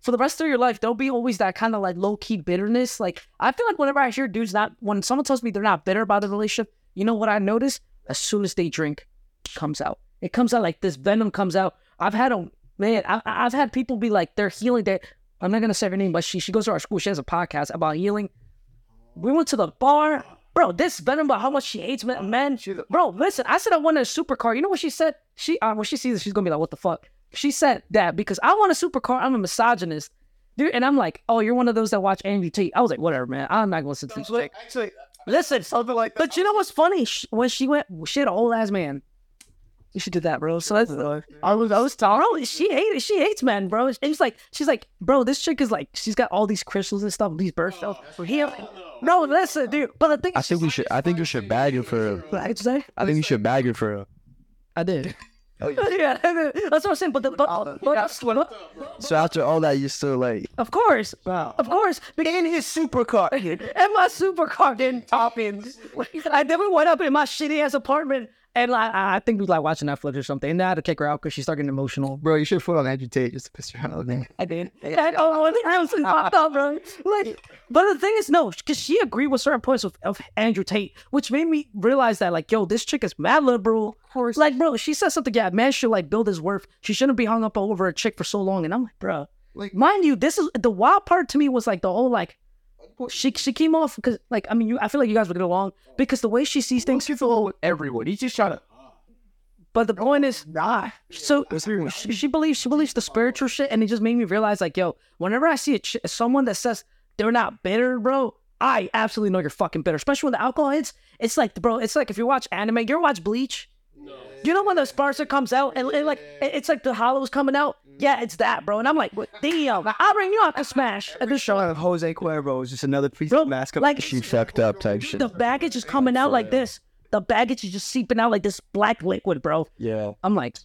for the rest of your life, there'll be always that kind of like low key bitterness. Like I feel like whenever I hear dudes not when someone tells me they're not bitter about a relationship, you know what I notice? As soon as they drink, comes out. It comes out like this venom comes out. I've had a man. I, I've had people be like they're healing. That I'm not gonna say her name, but she she goes to our school. She has a podcast about healing. We went to the bar. Bro, this venom about how much she hates men. men. Bro, listen, I said I wanted a supercar. You know what she said? She uh, when she sees it, she's gonna be like, "What the fuck?" She said that because I want a supercar. I'm a misogynist, dude, and I'm like, "Oh, you're one of those that watch Andy T." I was like, "Whatever, man. I'm not gonna listen to this." chick." Actually, Listen, something like. that. But you know what's funny? Sh- When she went, she had an old ass man. You should do that, bro. So that's. I was, I was telling, bro. She hates, she hates men, bro. And she's like, she's like, bro, this chick is like, she's got all these crystals and stuff, these birth birthstones for him. No, listen, dude. But the thing, I think we should. I think you should bag her for. What I say? I think you should bag her for. I did. Oh, yeah, that's what I'm saying. But the but, but, So after all that, you're still like, of course, wow, of course, in his supercar, and my supercar didn't top in. I never went up in my shitty ass apartment, and like I think we was like watching Netflix or something, and I had to kick her out because she started getting emotional. Bro, you should put on Andrew Tate just to piss her out. Man. I did. I know. I was fucked up, bro. Like, but the thing is, no, because she agreed with certain points of, of Andrew Tate, which made me realize that, like, yo, this chick is mad liberal. Of course. Like, bro, she said something. Yeah, man should like build his worth. She shouldn't be hung up over a chick for so long. And I'm like, bro, like, mind you, this is the wild part to me was like the whole like. She she came off because like I mean you I feel like you guys would get along because the way she sees things. with everyone. He's just trying to. But the point is, nah. So she, she believes she believes the spiritual shit, and it just made me realize, like, yo, whenever I see a ch- someone that says they're not bitter, bro, I absolutely know you're fucking bitter. Especially when the alcohol hits, it's like, bro, it's like if you watch anime, you ever watch Bleach? You know when the Sparta comes out and, and like it's like the hollows coming out? Yeah, it's that, bro. And I'm like, what, damn, I'll bring you out to smash at this show. Jose Cuervo is just another piece Bro, of mascot. like she fucked up type shit. the baggage is coming out like this. The baggage is just seeping out like this black liquid, bro. Yeah. I'm like,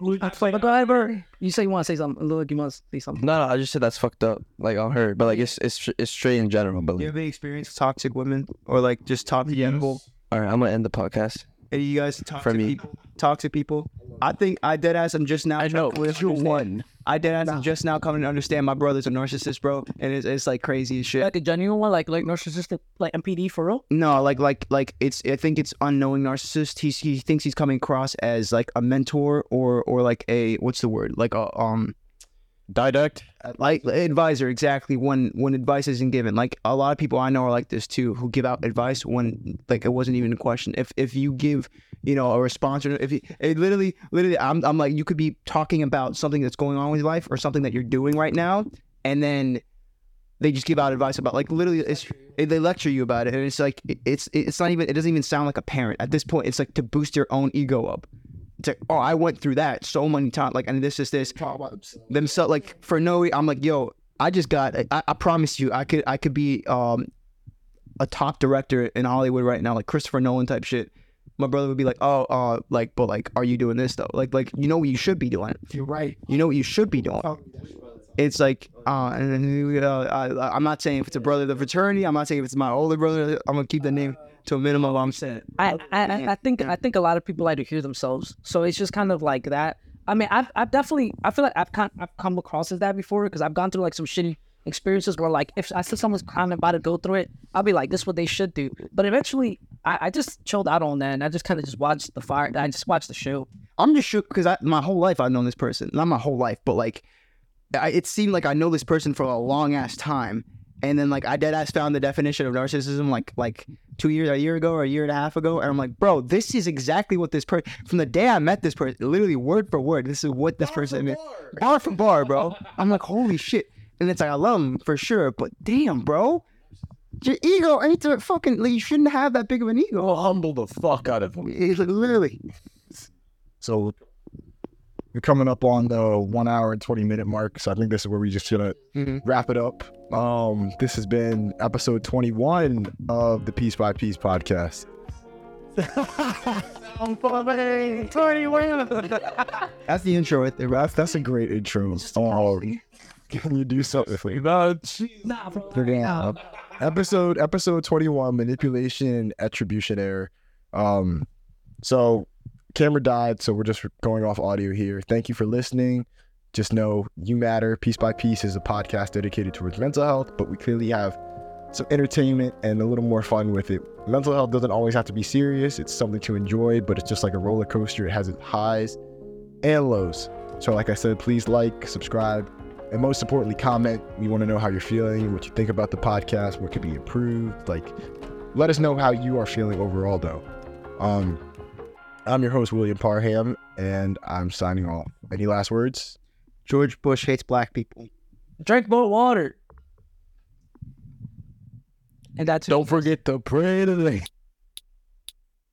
but go ahead, bro. You say you want to say something. Look, you want to say something. No, no, I just said that's fucked up, like on her, but like it's it's it's straight in general. But you have any experience with toxic women or like just toxic people? all right, I'm gonna end the podcast. Any of you guys toxic me. people? Toxic people? I think I dead ass. I'm just now. I know. You're one. I dead ass. I'm just now coming to understand my brother's a narcissist, bro, and it's, it's like crazy as shit. Like a genuine one, like like narcissistic, like NPD for real. No, like like like it's. I think it's unknowing narcissist. He's he thinks he's coming across as like a mentor or or like a what's the word like a um Didact. Uh, like advisor exactly when when advice isn't given. Like a lot of people i know are like this too who give out advice when like it wasn't even a question. If if you give you know a response or if you it literally literally I'm, I'm like you could be talking about something that's going on with your life or something that you're doing right now and then they just give out advice about like literally it's they lecture you about it and it's like it- it's it's not even it doesn't even sound like a parent. At this point it's like to boost your own ego up it's like oh i went through that so many times like and this is this. Themselves like for no i'm like yo i just got I, I promise you i could i could be um a top director in hollywood right now like christopher nolan type shit. My brother would be like oh uh like but like are you doing this though? Like like you know what you should be doing. You're right. you know what you should be doing. It's like uh and then, uh, I, i'm not saying if it's a brother of the fraternity i'm not saying if it's my older brother i'm gonna keep the name to a minimum i'm saying I, oh, I I- I think I think a lot of people like to hear themselves, so it's just kind of like that. I mean, I've I've definitely I feel like I've kind I've come across as that before because I've gone through like some shitty experiences where like if I see someone's kind of about to go through it, I'll be like, this is what they should do. But eventually, I, I just chilled out on that and I just kind of just watched the fire. I just watched the show. I'm just shook because my whole life I've known this person. Not my whole life, but like, I, it seemed like I know this person for a long ass time, and then like I dead ass found the definition of narcissism like like two years, a year ago, or a year and a half ago, and I'm mm-hmm. like, bro, this is exactly what this person. From the day I met this person, literally word for word, this is what this person is. Bar for bar, bro. I'm like, holy shit, and it's like I love him for sure, but damn, bro. Your ego ain't the fucking. Like, you shouldn't have that big of an ego. Go humble the fuck out of him. It's like literally. So we're coming up on the one hour and 20 minute mark. So I think this is where we just gonna Mhm. wrap it up. Um, this has been episode 21 of the Peace Bi Piece podcast. That's the intro right there. That's that's a great intro. Oh, can you do something for me? Nah, episode episode 21 manipulation and attribution error um so camera died so we're just going off audio here. Thank you for listening. Just know you matter. Peace Bi Piece is a podcast dedicated towards mental health but we clearly have some entertainment and a little more fun with it. Mental health doesn't always have to be serious. It's something to enjoy but it's just like a roller coaster. It has its highs and lows. So like i said please like subscribe and most importantly, comment. We want to know how you're feeling, what you think about the podcast, what could be improved. Like, let us know how you are feeling overall, though. Um, I'm your host, William Parham, and I'm signing off. Any last words? George Bush hates black people. Drink more water. And that's Don't forget to pray today.